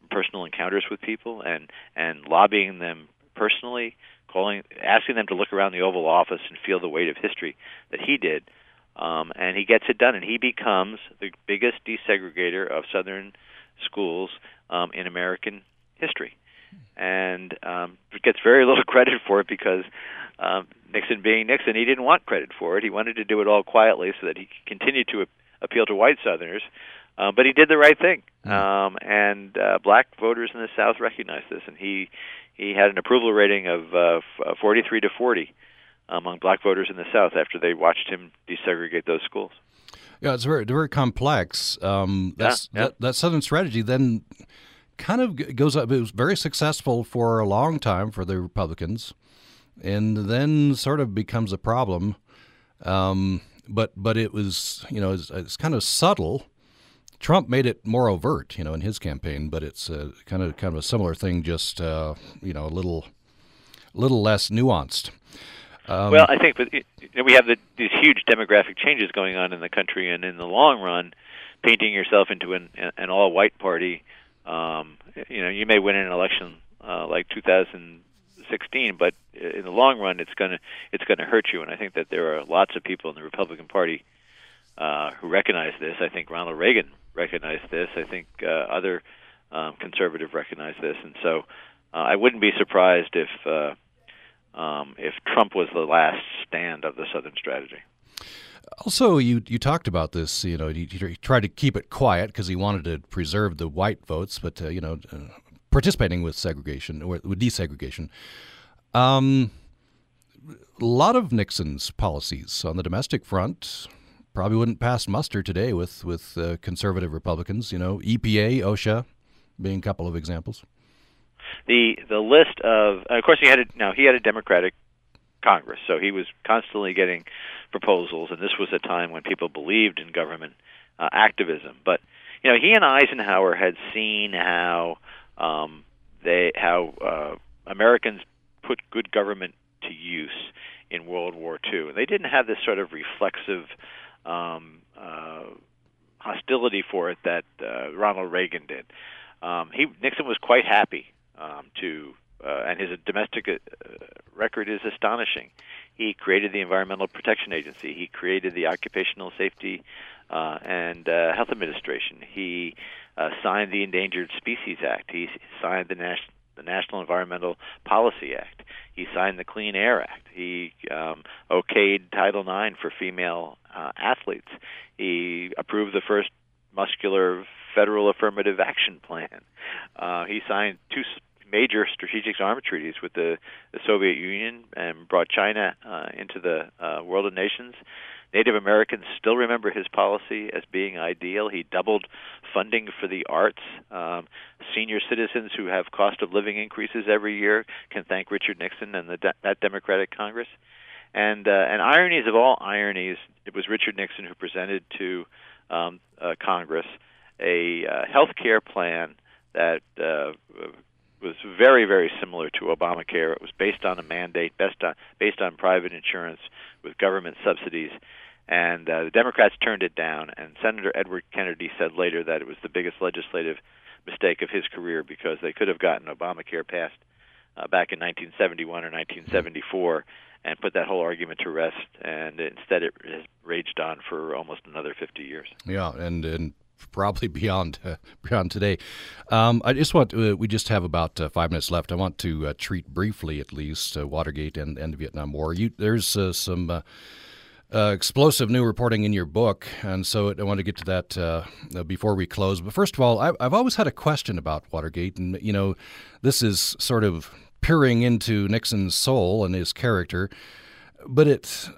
personal encounters with people, and and lobbying them personally, calling, asking them to look around the Oval Office and feel the weight of history that he did, um, and he gets it done, and he becomes the biggest desegregator of Southern schools um, in American history, and um, gets very little credit for it because um, Nixon, being Nixon, he didn't want credit for it. He wanted to do it all quietly so that he could continue to appeal to white Southerners. Uh, but he did the right thing, mm. um, and uh, black voters in the South recognized this, and he he had an approval rating of uh, uh 43 to 40 among black voters in the South after they watched him desegregate those schools. Yeah, it's very very complex. Um, that's, yeah, yeah. That, that Southern strategy then kind of goes up. It was very successful for a long time for the Republicans and then sort of becomes a problem. Um, but but it was you know it's, kind of subtle. Trump made it more overt, you know, in his campaign, but it's uh, kind of kind of a similar thing, just uh, you know a little little less nuanced. Um, well, I think but know, we have the, these huge demographic changes going on in the country, and in the long run, painting yourself into an, an all-white party, um, you know, you may win an election uh, like 2000 16, but in the long run, it's going to it's going to hurt you. And I think that there are lots of people in the Republican Party uh, who recognize this. I think Ronald Reagan recognized this. I think uh, other um, conservative recognize this, and so uh, I wouldn't be surprised if uh, um, if Trump was the last stand of the Southern strategy. Also, you you talked about this. You know, he, he tried to keep it quiet because he wanted to preserve the white votes, but uh, you know, uh, participating with segregation or with desegregation. Um, a lot of Nixon's policies on the domestic front probably wouldn't pass muster today with with uh, conservative Republicans. You know, EPA, OSHA, being a couple of examples. The the list of, of course, he had a, now he had a Democratic Congress, so he was constantly getting proposals, and this was a time when people believed in government uh, activism. But you know, he and Eisenhower had seen how um, they how uh, Americans put good government to use in World War II. And they didn't have this sort of reflexive um, uh, hostility for it that uh, Ronald Reagan did. Um, he Nixon was quite happy um, to, uh, and his domestic uh, record is astonishing. He created the Environmental Protection Agency. He created the Occupational Safety uh, and uh, Health Administration. He uh, signed the Endangered Species Act. He signed the National the National Environmental Policy Act. He signed the Clean Air Act. He um, okayed Title IX for female uh, athletes. He approved the first muscular federal affirmative action plan. Uh, he signed two major strategic arms treaties with the, the Soviet Union and brought China uh, into the uh, world of nations. Native Americans still remember his policy as being ideal. He doubled funding for the arts. Um, senior citizens who have cost of living increases every year can thank Richard Nixon and the that Democratic Congress. And uh, and ironies of all ironies, it was Richard Nixon who presented to um, uh, Congress a uh, health care plan that uh, was very, very similar to Obamacare. It was based on a mandate, based on based on private insurance with government subsidies, and uh, the Democrats turned it down. And Senator Edward Kennedy said later that it was the biggest legislative mistake of his career because they could have gotten Obamacare passed uh, back in 1971 or 1974 and put that whole argument to rest. And instead, it has raged on for almost another 50 years. Yeah, and and probably beyond uh, beyond today. Um, I just want uh, we just have about uh, five minutes left. I want to uh, treat briefly, at least, uh, Watergate and, and the Vietnam War. You, there's uh, some. explosive new reporting in your book, and so I want to get to that before we close. But first of all, I, I've always had a question about Watergate, and you know, this is sort of peering into Nixon's soul and his character but it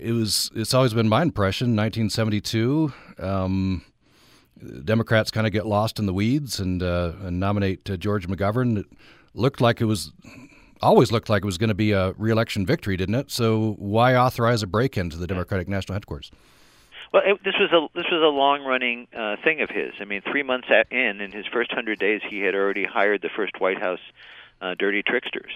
it was it's always been my impression 1972 um, Democrats kind of get lost in the weeds and, uh, and nominate uh, George McGovern. It looked like it was always looked like it was going to be a reelection victory, didn't it? So why authorize a break into the Democratic National Headquarters? Well, it, this was a this was a long running uh, thing of his. I mean, three months in, in his first hundred days, he had already hired the first White House uh, dirty tricksters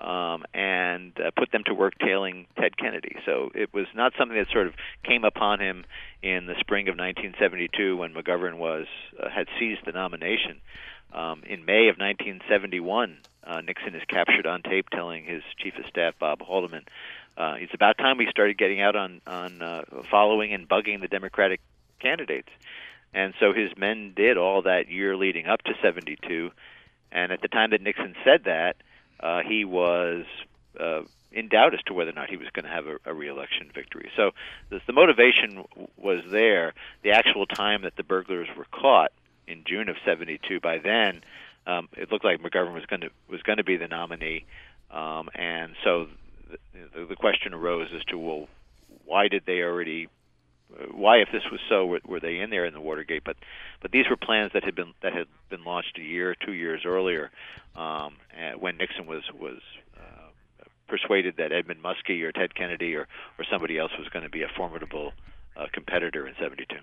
um, and uh, put them to work tailing Ted Kennedy. So it was not something that sort of came upon him in the spring of 1972 when McGovern was uh, had seized the nomination. Um, in May of 1971, uh, Nixon is captured on tape telling his chief of staff Bob Haldeman, uh, "It's about time we started getting out on on uh, following and bugging the Democratic candidates." And so his men did all that year leading up to 72. And at the time that Nixon said that, uh, he was uh, in doubt as to whether or not he was going to have a, a reelection victory. So the, the motivation w- was there. The actual time that the burglars were caught in June of '72, by then um, it looked like McGovern was going to was going to be the nominee, um, and so the, the question arose as to well, why did they already why, if this was so, were, were, they in there in the Watergate? But but these were plans that had been that had been launched a year, two years earlier, um, when Nixon was was uh, persuaded that Edmund Muskie or Ted Kennedy or or somebody else was going to be a formidable uh, competitor in '72.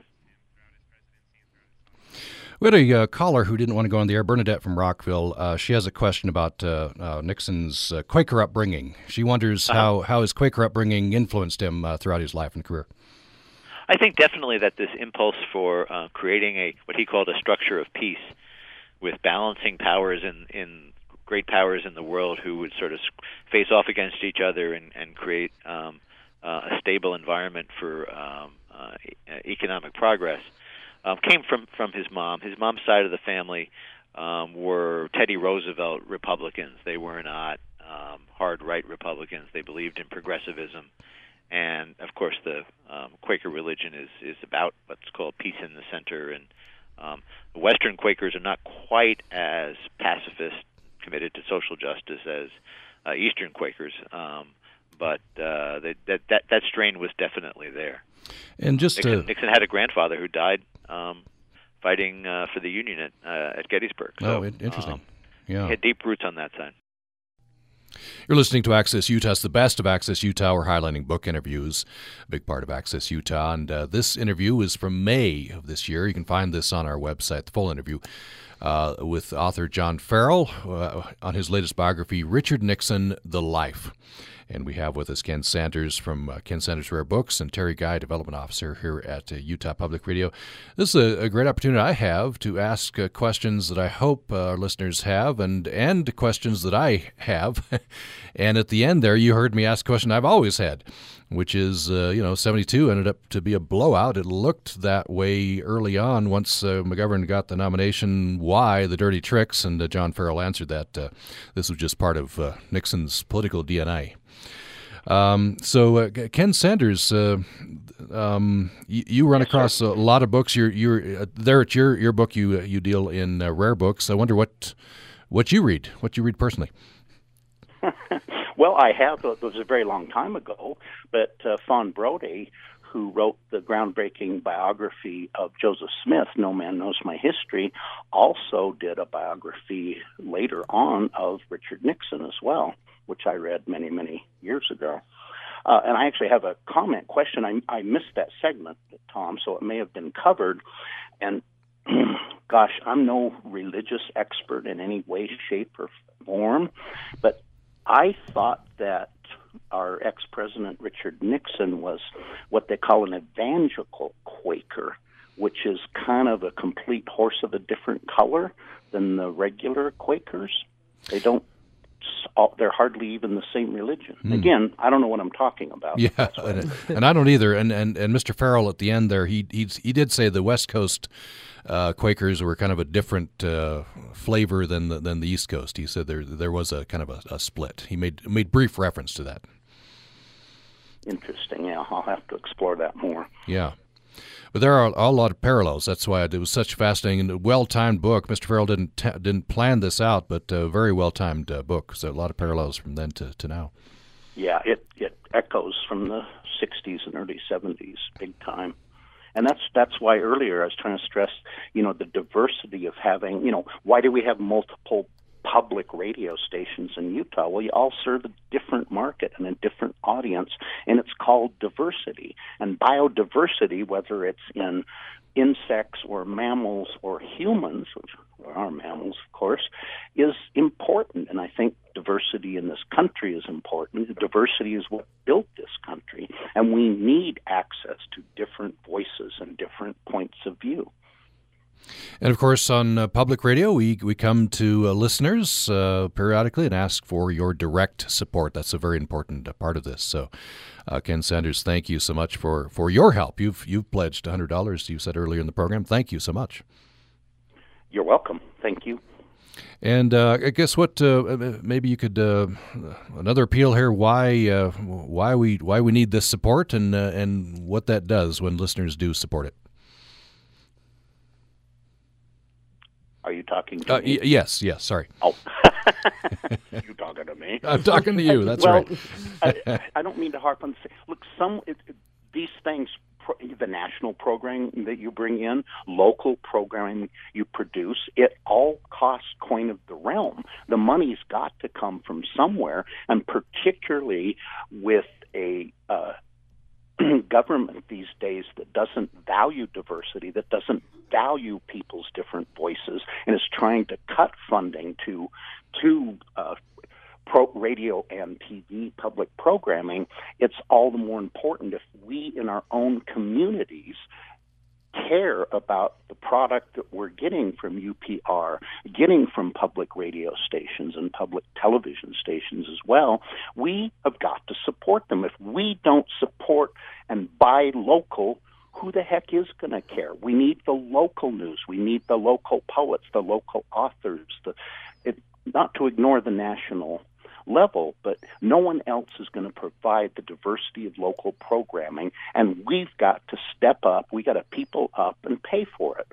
We had a uh, caller who didn't want to go on the air, Bernadette from Rockville. Uh, she has a question about uh, uh Nixon's uh, Quaker upbringing. She wonders uh-huh. how, how his Quaker upbringing influenced him throughout his life and career. I think definitely that this impulse for uh, creating a what he called a structure of peace, with balancing powers in in great powers in the world who would sort of face off against each other and and create um, uh, a stable environment for um, uh, economic progress, um, came from from his mom. His mom's side of the family um, were Teddy Roosevelt Republicans. They were not um, hard right Republicans. They believed in progressivism, and of course, the um, Quaker religion is is about what's called peace in the center. And um, the Western Quakers are not quite as pacifist, committed to social justice as uh, Eastern Quakers. Um, but uh, that, that that that strain was definitely there. And just Nixon, to, Nixon had a grandfather who died um, fighting uh, for the Union at uh, at Gettysburg. So, oh, interesting. Um, yeah. he had deep roots on that side. You're listening to Access Utah. It's the best of Access Utah. We're highlighting book interviews, a big part of Access Utah. And uh, this interview is from May of this year. You can find this on our website, the full interview, uh, with author John Farrell uh, on his latest biography, Richard Nixon, The Life. And we have with us Ken Sanders from uh, Ken Sanders Rare Books and Teri Guy, Development Officer here at uh, Utah Public Radio. This is a, a, great opportunity I have to ask uh, questions that I hope uh, our listeners have and, and questions that I have. and at the end there, you heard me ask a question I've always had, which is, uh, you know, 72 ended up to be a blowout. It looked that way early on once uh, McGovern got the nomination. Why the dirty tricks? And John Farrell answered that this was just part of Nixon's political DNA. Um, so uh, Ken Sanders, uh, um, you, you, run across a lot of books. You're you're uh, there at your your book. You you deal in uh, rare books. I wonder what what you read. What you read personally. well, I have. It was a very long time ago, but uh, Fawn Brodie, who wrote the groundbreaking biography of Joseph Smith, No Man Knows My History, also did a biography later on of Richard Nixon as well which I read many, many years ago. Uh, and I actually have a comment question. I, I missed that segment, Tom, so it may have been covered. And gosh, I'm no religious expert in any way, shape, or form, but I thought that our ex president Richard Nixon was what they call an evangelical Quaker, which is kind of a complete horse of a different color than the regular Quakers. They don't they're hardly even the same religion. Hmm. Again, I don't know what I'm talking about. Yeah, and, and, I don't either. And, and and Mr. Farrell at the end there, he he he did say the West Coast uh, Quakers were kind of a different uh, flavor than the, than the East Coast. He said there there was a kind of a, a split. He made made brief reference to that. Interesting. Yeah, I'll have to explore that more. Yeah. But there are a lot of parallels. That's why it was such a fascinating and well-timed book. Mr. Farrell didn't t- didn't plan this out, but a very well-timed uh, book. So a lot of parallels from then to, to now. Yeah, it it echoes from the '60s and early '70s, big time. And that's that's why earlier I was trying to stress, you know, the diversity of having, you know, why do we have multiple public radio stations in Utah. Well, you all serve a different market and a different audience, and it's called diversity. And biodiversity, whether it's in insects or mammals or humans, which are mammals, of course, is important. And I think diversity in this country is important. Diversity is what built this country, and we need access to different voices and different points of view. And of course, on uh, public radio, we, we come to uh, listeners uh, periodically and ask for your direct support. That's a very important uh, part of this. So, uh, Ken Sanders, thank you so much for, for your help. You've you've pledged $100, you said earlier in the program. Thank you so much. You're welcome. Thank you. And uh, I guess what maybe you could another appeal here why why we why we need this support and and what that does when listeners do support it. Are you talking to uh, me? Y- yes, yes. Sorry. Oh, you talking to me? I'm talking to you. That's well, right. I, I, don't mean to harp on. Look, some it, these things, the national programming that you bring in, local programming you produce, it all costs coin of the realm. The money's got to come from somewhere, and particularly with a uh, government these days that doesn't value diversity, that doesn't value people's different voices, and is trying to cut funding to to uh, pro radio and TV public programming, it's all the more important if we in our own communities care about the product that we're getting from UPR, getting from public radio stations and public television stations as well, we have got to support them. If we don't support and buy local, who the heck is going to care? We need the local news. We need the local poets, the local authors. The it, not to ignore the national level, but no one else is going to provide the diversity of local programming, and we've got to step up. We got to people up and pay for it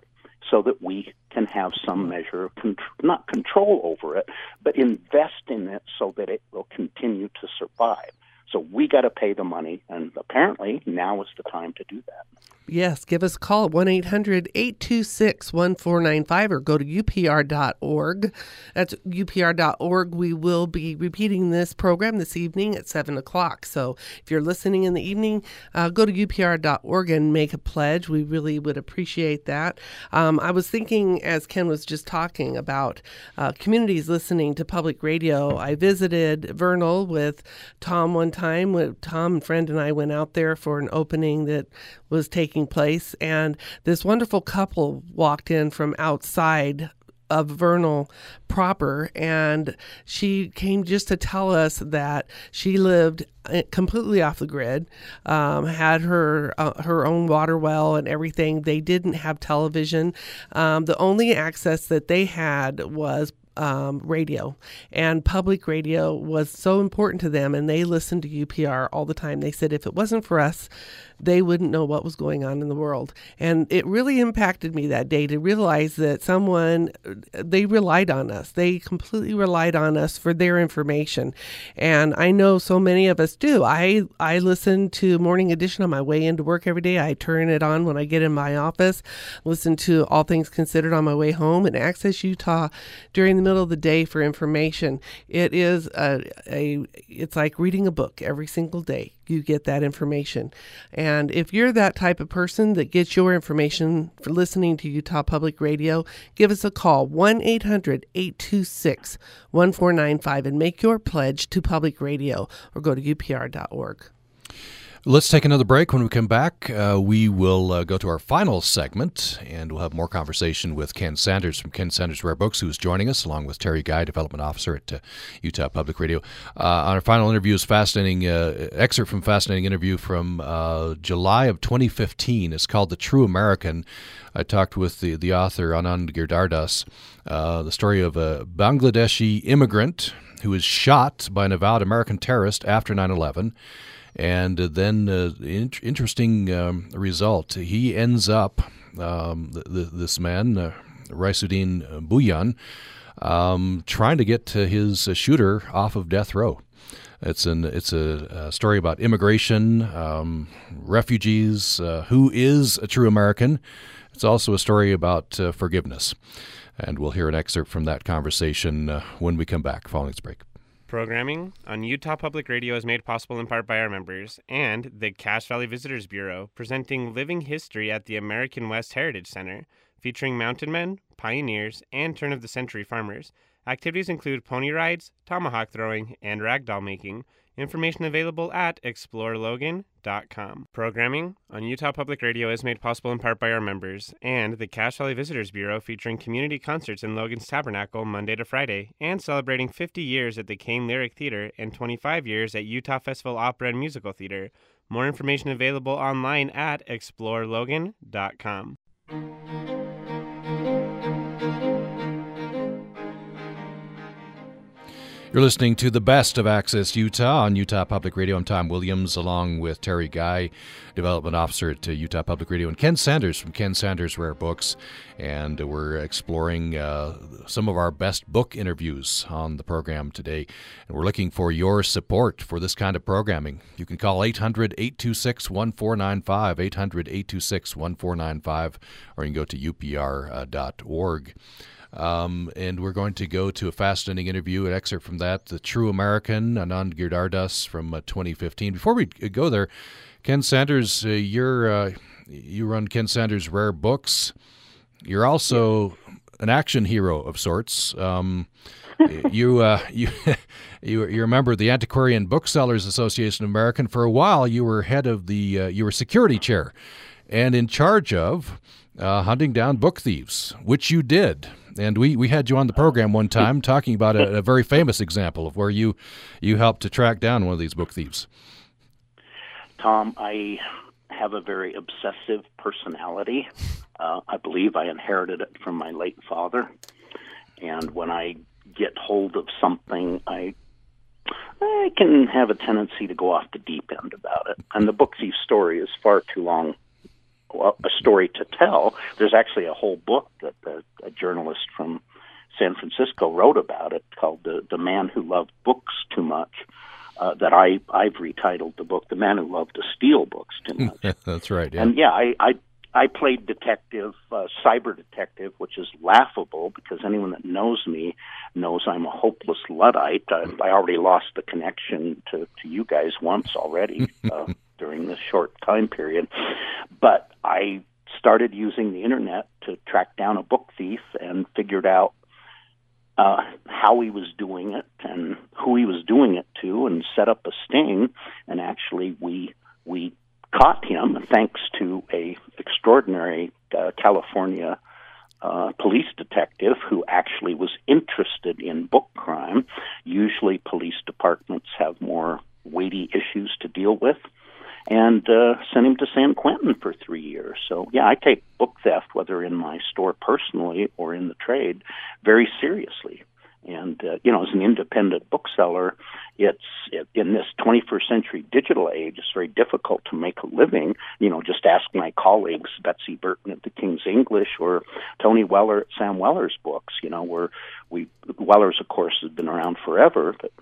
so that we can have some hmm. measure of con- not control over it, but invest in it so that it will continue to survive. So we got to pay the money, and apparently now is the time to do that. Yes, give us a call at 1 800 826 1495 or go to upr.org. That's upr.org. We will be repeating this program this evening at 7 o'clock. So if you're listening in the evening, uh, go to upr.org and make a pledge. We really would appreciate that. Um, I was thinking, as Ken was just talking about uh, communities listening to public radio, I visited Vernal with Tom one time. Tom, and friend, and I went out there for an opening that was taking place, and this wonderful couple walked in from outside of Vernal proper, and she came just to tell us that she lived uh, completely off the grid, um, had her uh, her own water well and everything. They didn't have television. Um, the only access that they had was um, radio, and public radio was so important to them, and they listened to UPR all the time. They said if it wasn't for us, they wouldn't know what was going on in the world. And it really impacted me that day to realize that someone, they relied on us. They completely relied on us for their information. And I know so many of us do. I, I listen to Morning Edition on my way into work every day. I turn it on when I get in my office, listen to All Things Considered on my way home, and Access Utah during the middle of the day for information. It is a, a it's like reading a book every single day. You get that information. And if you're that type of person that gets your information for listening to Utah Public Radio, give us a call 1 800 826 1495 and make your pledge to public radio or go to upr.org. Let's take another break. When we come back, uh, we will uh, go to our final segment and we'll have more conversation with Ken Sanders from Ken Sanders Rare Books, who's joining us, along with Teri Guy, Development Officer at uh, Utah Public Radio. Uh, on our final interview is fascinating uh, excerpt from fascinating interview from uh, July of 2015. It's called The True American. I talked with the, the author, Anand Giridharadas, the story of a Bangladeshi immigrant who was shot by an avowed American terrorist after 9 11 and then uh, in- interesting um, result. He ends up, um, th- th- this man, uh, Raisuddin Bhuiyan, um, trying to get to his uh, shooter off of death row. It's an it's a, a story about immigration, um, refugees, uh, who is a true American. It's also a story about uh, forgiveness, and we'll hear an excerpt from that conversation uh, when we come back following this break. Programming on Utah Public Radio is made possible in part by our members and the Cache Valley Visitors Bureau, presenting living history at the American West Heritage Center, featuring mountain men, pioneers, and turn of the century farmers. Activities include pony rides, tomahawk throwing, and ragdoll making. Information available at explorelogan.com. Programming on Utah Public Radio is made possible in part by our members and the Cache Valley Visitors Bureau featuring community concerts in Logan's Tabernacle Monday to Friday and celebrating 50 years at the Caine Lyric Theater and 25 years at Utah Festival Opera and Musical Theater. More information available online at explorelogan.com. You're listening to the best of Access Utah on Utah Public Radio. I'm Tom Williams, along with Teri Guy, Development Officer at uh, Utah Public Radio, and Ken Sanders from Ken Sanders Rare Books. And we're exploring uh, some of our best book interviews on the program today. And we're looking for your support for this kind of programming. You can call 800 826 1495, 800 826 1495, or you can go to upr.org. Um, and we're going to go to a fascinating interview, an excerpt from that, The True American, Anand Giridharadas from uh, 2015. Before we go there, Ken Sanders, uh, you're, uh, you run Ken Sanders Rare Books. You're also an action hero of sorts. Um, you uh, you you you're a member of the Antiquarian Booksellers Association of America. And for a while, you were head of the uh, you were security chair, and in charge of uh, hunting down book thieves, which you did and we, we had you on the program one time talking about a, a, very famous example of where you you helped to track down one of these book thieves. Tom, I have a very obsessive personality. Uh, I believe I inherited it from my late father. And when I get hold of something, I I can have a tendency to go off the deep end about it. And the book thief story is far too long a story to tell. There's actually a whole book that a, a journalist from San Francisco wrote about it called "The the Man Who Loved Books Too Much." Uh, that I I've retitled the book "The Man Who Loved to Steal Books Too Much." That's right. Yeah. And yeah, I I, I played detective, uh, cyber detective, which is laughable because anyone that knows me knows I'm a hopeless luddite. I, I already lost the connection to to you guys once already uh, during this short time period, but I started using the internet to track down a book thief and figured out uh, how he was doing it and who he was doing it to, and set up a sting. And actually, we we caught him thanks to a extraordinary uh, California uh, police detective who actually was interested in book crime. Usually, police departments have more weighty issues to deal with and uh, sent him to San Quentin for three years. So, yeah, I take book theft, whether in my store personally or in the trade, very seriously. And uh, you know, as an independent bookseller, it's it, in this 21st century digital age, it's very difficult to make a living. You know, just ask my colleagues, Betsy Burton at the King's English or Tony Weller at Sam Weller's books. You know, where we Weller's, of course, has been around forever, but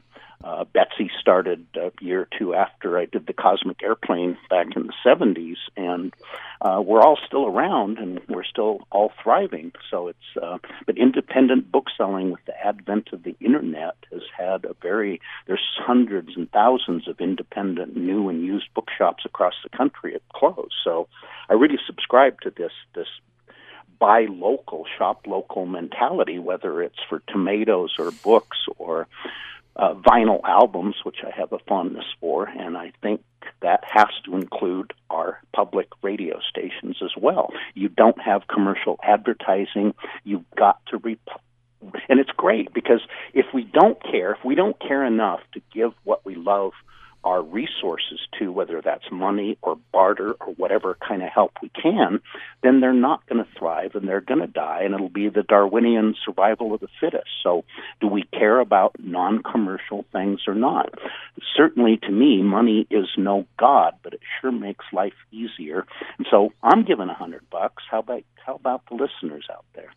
uh, Betsy started a year or two after I did the Cosmic Aeroplane back in the 70s, and uh, we're all still around and we're still all thriving. So it's, uh, but independent bookselling with the advent of the internet has had a very, there's hundreds and thousands of independent new and used bookshops across the country at close. So I really subscribe to this, this buy local, shop local mentality, whether it's for tomatoes or books or uh, vinyl albums, which I have a fondness for, and I think that has to include our public radio stations as well. You don't have commercial advertising. You've got to re- and it's great because if we don't care, if we don't care enough to give what we love our resources to, whether that's money or barter or whatever kind of help we can, then they're not going to thrive and they're going to die, and it'll be the Darwinian survival of the fittest. So, do we care about non commercial things or not? Certainly, to me, money is no god, but it sure makes life easier. And so, I'm giving a hundred bucks. How about how about the listeners out there?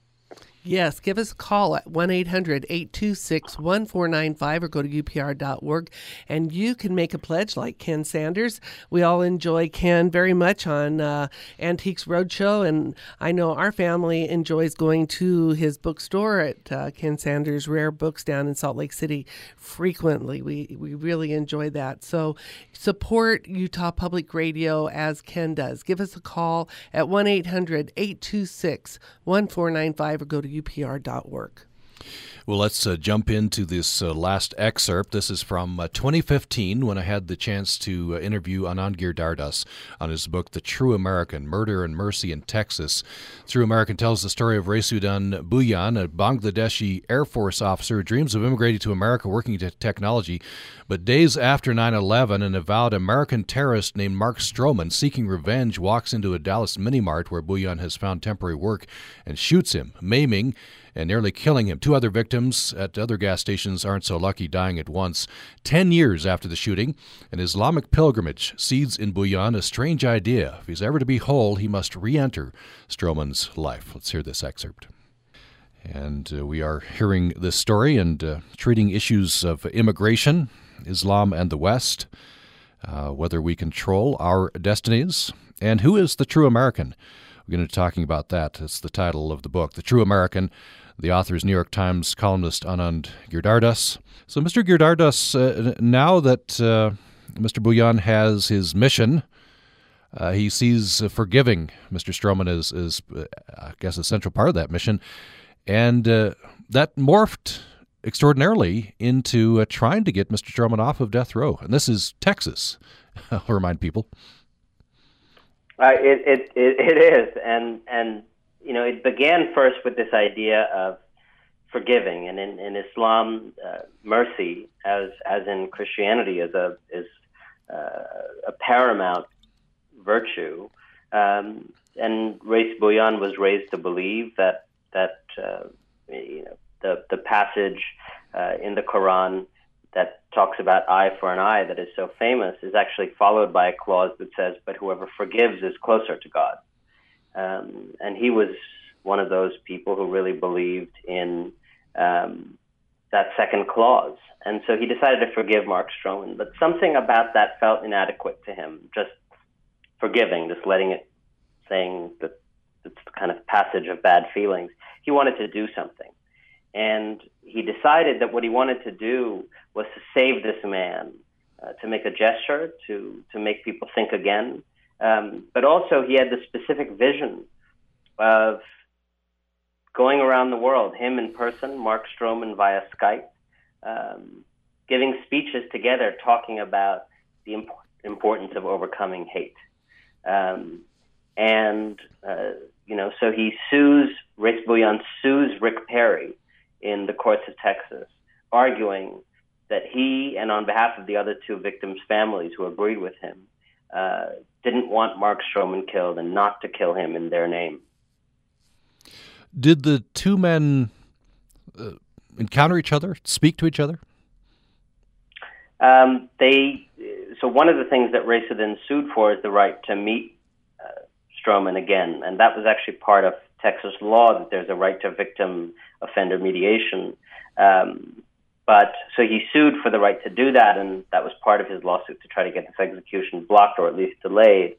Yes, give us a call at 1 800 826 1495 or go to upr.org and you can make a pledge like Ken Sanders. We all enjoy Ken very much on uh, Antiques Roadshow, and I know our family enjoys going to his bookstore at uh, Ken Sanders Rare Books down in Salt Lake City frequently. We, we really enjoy that. So support Utah Public Radio as Ken does. Give us a call at 1 800 826 1495 or go to upr.org. Well, let's uh, jump into this uh, last excerpt. This is from uh, 2015 when I had the chance to uh, interview Anand Giridharadas on his book, The True American Murder and Mercy in Texas. True American tells the story of Raisuddin Bhuiyan, a Bangladeshi Air Force officer who dreams of immigrating to America working in technology. But days after 9 11, an avowed American terrorist named Mark Stroman, seeking revenge, walks into a Dallas mini mart where Bhuiyan has found temporary work and shoots him, maiming and nearly killing him. Two other victims at other gas stations aren't so lucky, dying at once. Ten years after the shooting, an Islamic pilgrimage seeds in Bhuiyan a strange idea. If he's ever to be whole, he must re enter Stroman's life. Let's hear this excerpt. And uh, we are hearing this story and uh, treating issues of immigration, Islam, and the West, uh, whether we control our destinies, and who is the true American. We're going to be talking about that. It's the title of the book, The True American the author is New York Times columnist Anand Giridharadas. So, Mr. Giridharadas, uh, now that uh, Mr. Bhuiyan has his mission, uh, he sees forgiving Mr. Stroman as, as uh, I guess, a central part of that mission. And uh, that morphed extraordinarily into uh, trying to get Mr. Stroman off of death row. And this is Texas, I'll remind people. it, it, it, it is. And, and you know, it began first with this idea of forgiving, and in, in Islam, uh, mercy, as as in Christianity, is a is uh, a paramount virtue. Um, and Rais Bhuiyan was raised to believe that that uh, you know the the passage uh, in the Quran that talks about eye for an eye that is so famous is actually followed by a clause that says, "But whoever forgives is closer to God." Um, and he was one of those people who really believed in um, that second clause. And so he decided to forgive Mark Stroman. But something about that felt inadequate to him, just forgiving, just letting it, saying that it's kind of passage of bad feelings. He wanted to do something. And he decided that what he wanted to do was to save this man, uh, to make a gesture, to, to make people think again. Um, but also, he had the specific vision of going around the world, him in person, Mark Stroman via Skype, um, giving speeches together talking about the imp- importance of overcoming hate. Um, and, uh, you know, so he sues, Rais Bhuiyan sues Rick Perry in the courts of Texas, arguing that he, and on behalf of the other two victims' families who agreed with him, uh, didn't want Mark Stroman killed and not to kill him in their name. Did the two men uh, encounter each other, speak to each other? Um, they so one of the things that then sued for is the right to meet uh, Stroman again, and that was actually part of Texas law that there's a right to victim offender mediation. Um, but so he sued for the right to do that, and that was part of his lawsuit to try to get this execution blocked or at least delayed.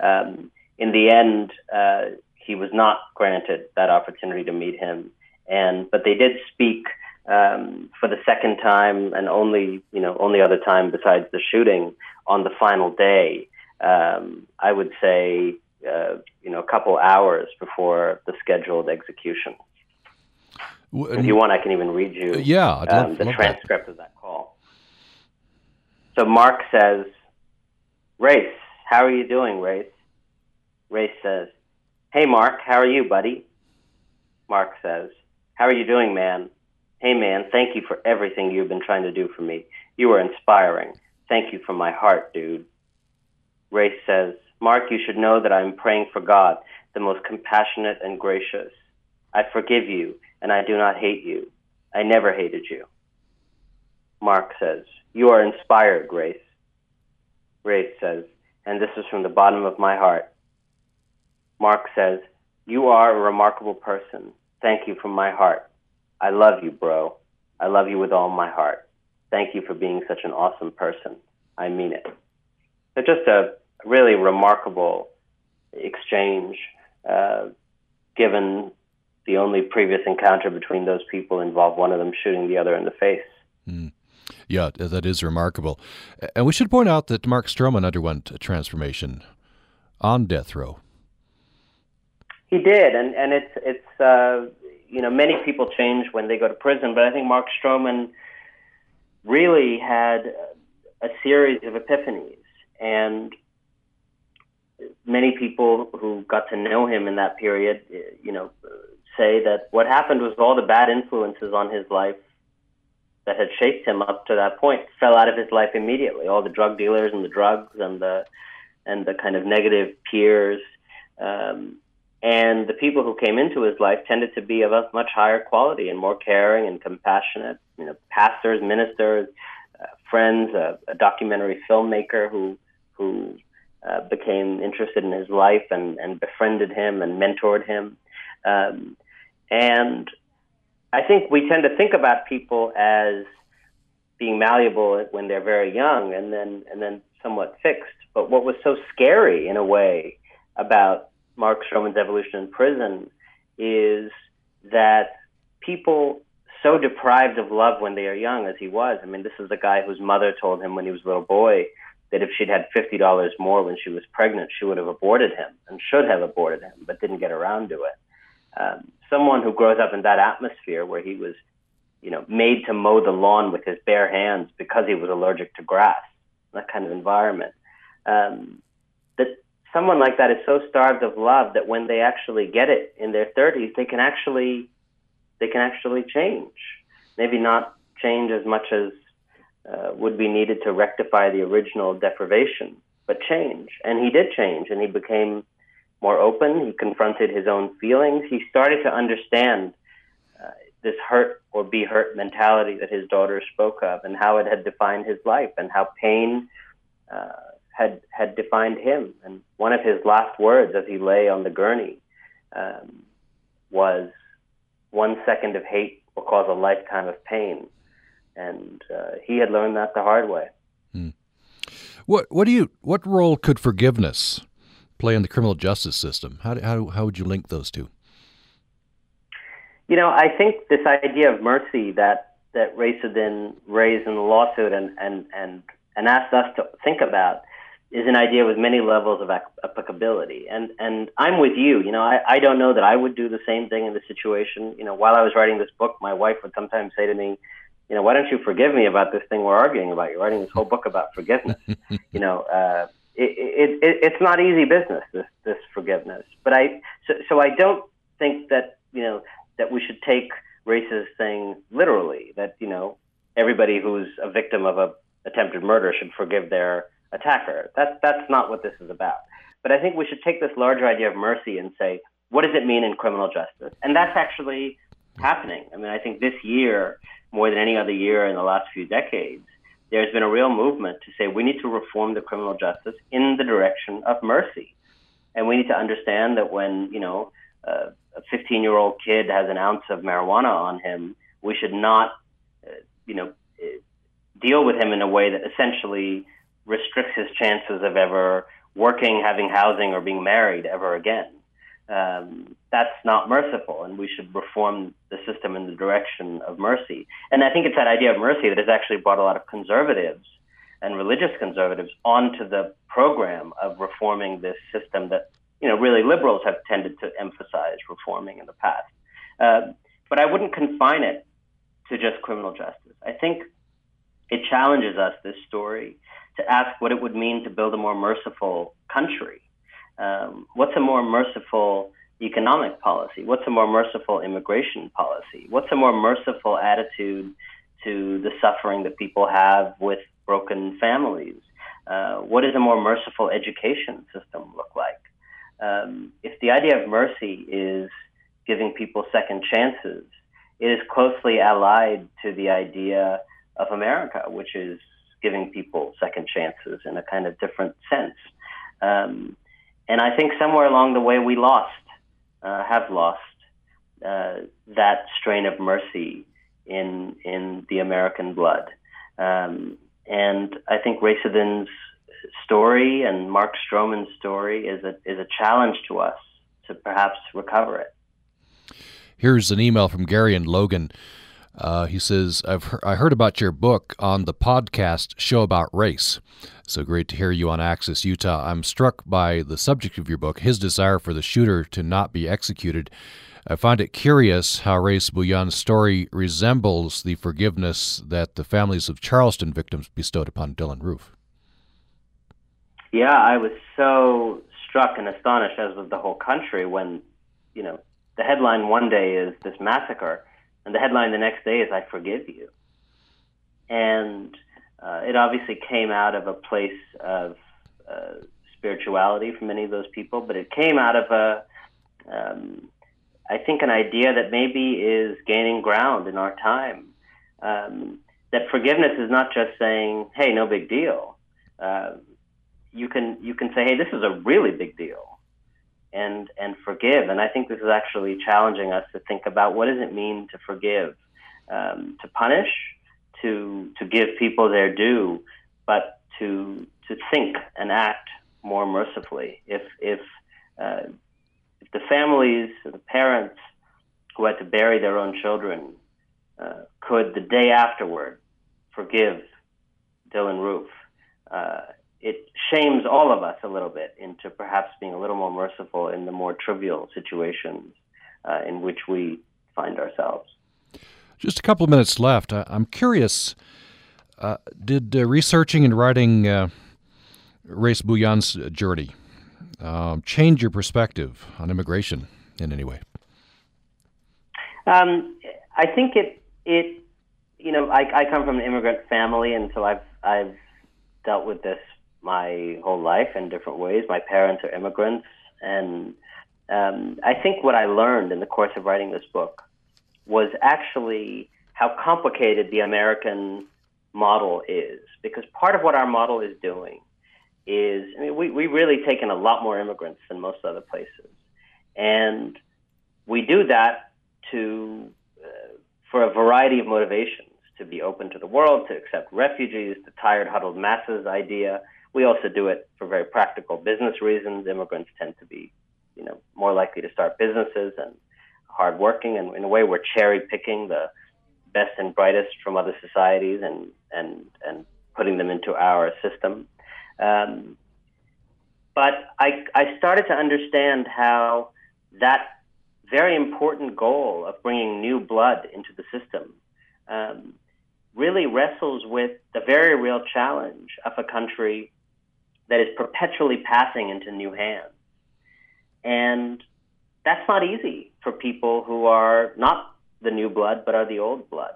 Um, in the end, uh, he was not granted that opportunity to meet him, and but they did speak um, for the second time and only you know only other time besides the shooting on the final day. Um, I would say uh, you know a couple hours before the scheduled execution. If you want, I can even read you yeah, I'd love, um, the love transcript that. of that call. So Mark says, Rais, how are you doing, Rais? Rais says, Hey, Mark, how are you, buddy? Mark says, How are you doing, man? Hey, man, thank you for everything you've been trying to do for me. You are inspiring. Thank you from my heart, dude. Rais says, Mark, you should know that I'm praying for God, the most compassionate and gracious. I forgive you, and I do not hate you. I never hated you. Mark says, You are inspired, Grace. Grace says, and this is from the bottom of my heart. Mark says, You are a remarkable person. Thank you from my heart. I love you, bro. I love you with all my heart. Thank you for being such an awesome person. I mean it. So just a really remarkable exchange, uh, given the only previous encounter between those people involved one of them shooting the other in the face. Mm. Yeah, that is remarkable. And we should point out that Mark Stroman underwent a transformation on death row. He did, and and it's it's uh, you know many people change when they go to prison, but I think Mark Stroman really had a series of epiphanies, and many people who got to know him in that period, you know, say that what happened was all the bad influences on his life that had shaped him up to that point fell out of his life immediately. All the drug dealers and the drugs and the and the kind of negative peers um, and the people who came into his life tended to be of a much higher quality and more caring and compassionate. You know, pastors, ministers, uh, friends, uh, a documentary filmmaker who who uh, became interested in his life and, and befriended him and mentored him. Um, and I think we tend to think about people as being malleable when they're very young and then and then somewhat fixed. But what was so scary in a way about Mark Stroman's evolution in prison is that people so deprived of love when they are young as he was. I mean, this is a guy whose mother told him when he was a little boy that if she'd had fifty dollars more when she was pregnant, she would have aborted him and should have aborted him, but didn't get around to it. Um, someone who grows up in that atmosphere where he was, you know, made to mow the lawn with his bare hands because he was allergic to grass, that kind of environment. Um, that someone like that is so starved of love that when they actually get it in their 30s, they can actually they can actually change. Maybe not change as much as uh, would be needed to rectify the original deprivation, but change. And he did change, and he became more open. He confronted his own feelings. He started to understand uh, this hurt or be hurt mentality that his daughter spoke of, and how it had defined his life, and how pain uh, had had defined him. And one of his last words, as he lay on the gurney, um, was, "One second of hate will cause a lifetime of pain." And uh, he had learned that the hard way. Hmm. What what do you what role could forgiveness play in the criminal justice system? How how how would you link those two? You know, I think this idea of mercy that that Raisuddin raised in the lawsuit and and and and asked us to think about is an idea with many levels of applicability. And and I'm with you. You know, I, I don't know that I would do the same thing in the situation. You know, while I was writing this book, my wife would sometimes say to me, you know, why don't you forgive me about this thing we're arguing about? You're writing this whole book about forgiveness. you know, uh, it, it, it, it's not easy business, this, this forgiveness. But I, so, so I don't think that, you know, that we should take Rais's thing literally, that, you know, everybody who's a victim of a attempted murder should forgive their attacker. That's, that's not what this is about. But I think we should take this larger idea of mercy and say, what does it mean in criminal justice? And that's actually happening. I mean, I think this year, more than any other year in the last few decades, there's been a real movement to say we need to reform the criminal justice in the direction of mercy. And we need to understand that when, you know, uh, a 15 year old kid has an ounce of marijuana on him, we should not, uh, you know, uh, deal with him in a way that essentially restricts his chances of ever working, having housing, or being married ever again um, that's not merciful, and we should reform the system in the direction of mercy. And I think it's that idea of mercy that has actually brought a lot of conservatives and religious conservatives onto the program of reforming this system that you know really liberals have tended to emphasize reforming in the past. Uh, but I wouldn't confine it to just criminal justice. I think it challenges us this story to ask what it would mean to build a more merciful country um, what's a more merciful economic policy? What's a more merciful immigration policy? What's a more merciful attitude to the suffering that people have with broken families? Uh, what does a more merciful education system look like? Um, if the idea of mercy is giving people second chances, it is closely allied to the idea of America, which is giving people second chances in a kind of different sense. Um, and I think somewhere along the way we lost, uh, have lost uh, that strain of mercy in in the American blood. Um, and I think Raisuddin's story and Mark Stroman's story is a is a challenge to us to perhaps recover it. Here's an email from Gary and Logan. Uh, he says, I've he- I heard about your book on the podcast show about race. So great to hear you on Access Utah. I'm struck by the subject of your book, his desire for the shooter to not be executed. I find it curious how Rais Bhuiyan's story resembles the forgiveness that the families of Charleston victims bestowed upon Dylann Roof. Yeah, I was so struck and astonished, as was the whole country, when, you know, the headline one day is this massacre and the headline the next day is "I forgive you," and uh, it obviously came out of a place of uh, spirituality for many of those people, but it came out of a, um, I think, an idea that maybe is gaining ground in our time. Um, that forgiveness is not just saying, "Hey, no big deal." Uh, you can you can say, "Hey, this is a really big deal." and and forgive. And I think this is actually challenging us to think about what does it mean to forgive, um, to punish, to to give people their due, but to to think and act more mercifully. If if uh, if the families, the parents who had to bury their own children uh, could the day afterward forgive Dylann Roof. Uh, it shames all of us a little bit into perhaps being a little more merciful in the more trivial situations uh, in which we find ourselves. Just a couple of minutes left. I, am curious uh, did uh, researching and writing uh, Rais Bhuiyan's journey um, change your perspective on immigration in any way? Um, I think it, it you know, I, I come from an immigrant family, and so I've, I've dealt with this my whole life in different ways. My parents are immigrants, and um, I think what I learned in the course of writing this book was actually how complicated the American model is. Because part of what our model is doing is, I mean, we, we really take in a lot more immigrants than most other places. And we do that to, uh, for a variety of motivations to be open to the world, to accept refugees, the tired, huddled masses idea. We also do it for very practical business reasons. Immigrants tend to be, you know, more likely to start businesses and hardworking, and in a way, we're cherry picking the best and brightest from other societies and and and putting them into our system. Um, but I I started to understand how that very important goal of bringing new blood into the system um, really wrestles with the very real challenge of a country that is perpetually passing into new hands. And that's not easy for people who are not the new blood, but are the old blood.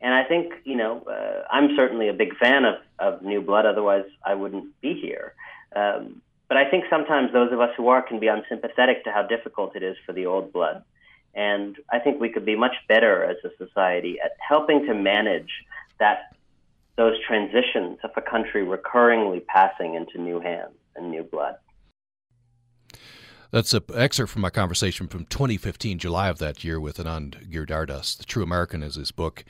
And I think, you know, uh, I'm certainly a big fan of, of new blood, otherwise I wouldn't be here. Um, but I think sometimes those of us who are can be unsympathetic to how difficult it is for the old blood. And I think we could be much better as a society at helping to manage that those transitions of a country recurringly passing into new hands and new blood. That's an excerpt from my conversation from 2015, July of that year, with Anand Giridharadas. The True American is his book.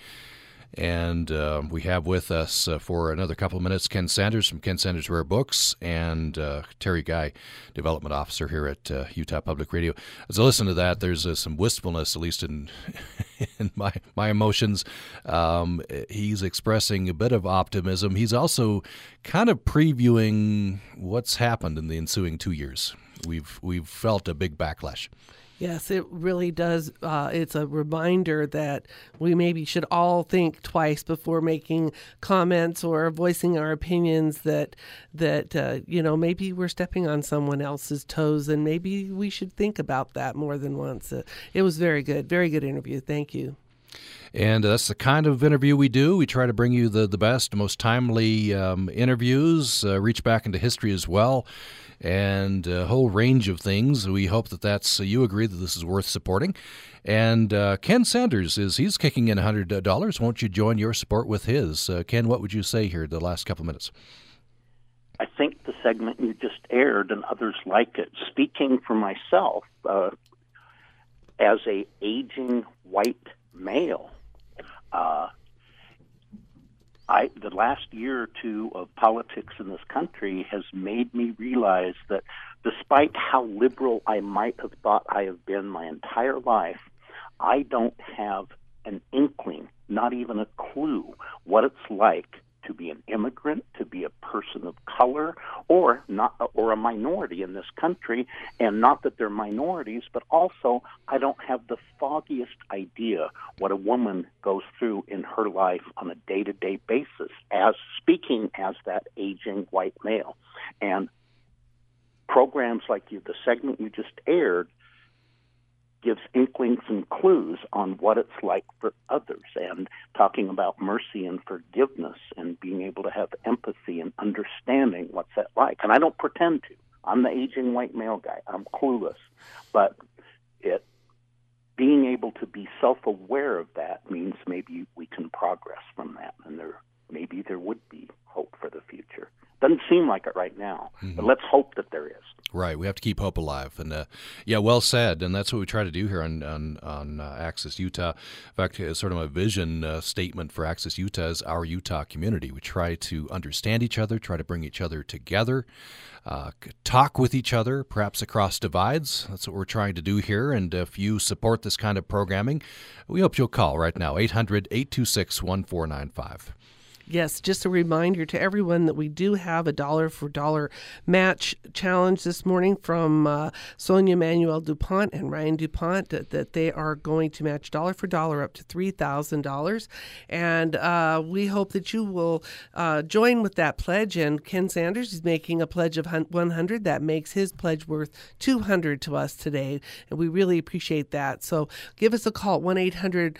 And uh, we have with us uh, for another couple of minutes Ken Sanders from Ken Sanders Rare Books and uh, Teri Guy, Development Officer here at uh, Utah Public Radio. As I listen to that, there's uh, some wistfulness, at least in, in my, my emotions. Um, he's expressing a bit of optimism. He's also kind of previewing what's happened in the ensuing two years. We've, we've felt a big backlash. Yes, it really does. Uh, it's a reminder that we maybe should all think twice before making comments or voicing our opinions. That that uh, you know maybe we're stepping on someone else's toes, and maybe we should think about that more than once. Uh, it was very good, very good interview. Thank you. And that's the kind of interview we do. We try to bring you the, the best, most timely um, interviews, uh, reach back into history as well and a whole range of things. We hope that that's you agree that this is worth supporting. And uh, Ken Sanders is he's kicking in hundred dollars. Won't you join your support with his? Uh, Ken, what would you say here the last couple of minutes? I think the segment you just aired and others like it. Speaking for myself, uh, as a aging white male, uh, I, the last year or two of politics in this country has made me realize that despite how liberal I might have thought I have been my entire life, I don't have an inkling, not even a clue, what it's like to be an immigrant, to be a person of color, or not, or a minority in this country. And not that they're minorities, but also I don't have the foggiest idea what a woman goes through in her life on a day-to-day basis, as speaking as that aging white male. And programs like you, the segment you just aired, gives inklings and clues on what it's like for others and talking about mercy and forgiveness and being able to have empathy and understanding what's that like. And I don't pretend to. I'm the aging white male guy. I'm clueless. But it being able to be self-aware of that means maybe we can progress from that and there maybe there would be hope for the future. Doesn't seem like it right now, mm-hmm. but let's hope that there is. Right, we have to keep hope alive, and uh, yeah, well said. And that's what we try to do here on on, on uh, Access Utah. In fact, it's sort of a vision uh, statement for Access Utah is our Utah community. We try to understand each other, try to bring each other together, uh, talk with each other, perhaps across divides. That's what we're trying to do here. And if you support this kind of programming, we hope you'll call right now 800 826 1495. Yes, just a reminder to everyone that we do have a dollar for dollar match challenge this morning from uh, Sonia Manuel DuPont and Ryan DuPont that, that, they are going to match dollar for dollar up to $3,000. And uh, we hope that you will uh, join with that pledge. And Ken Sanders is making a pledge of 100 that makes his pledge worth 200 to us today. And we really appreciate that. So give us a call 1 800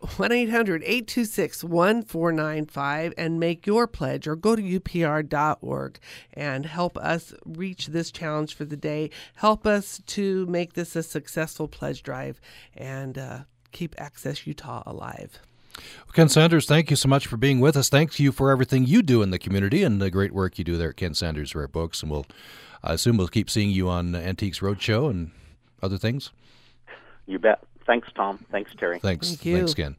1 800 826 1495 and make your pledge or go to upr.org and help us reach this challenge for the day. Help us to make this a successful pledge drive and uh, keep Access Utah alive. Ken Sanders, thank you so much for being with us. Thank you for everything you do in the community and the great work you do there at Ken Sanders Rare Books. And we'll, I assume we'll keep seeing you on Antiques Roadshow and other things. You bet. Thanks, Tom. Thanks, Teri. Thanks. Thank you. Thanks, Ken.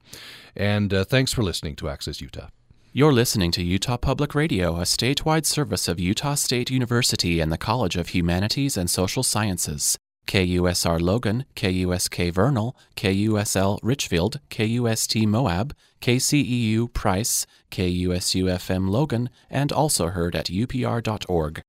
And uh, thanks for listening to Access Utah. You're listening to Utah Public Radio, a statewide service of Utah State University and the College of Humanities and Social Sciences. KUSR Logan, KUSK Vernal, KUSL Richfield, KUST Moab, KCEU Price, KUSU FM Logan, and also heard at upr.org.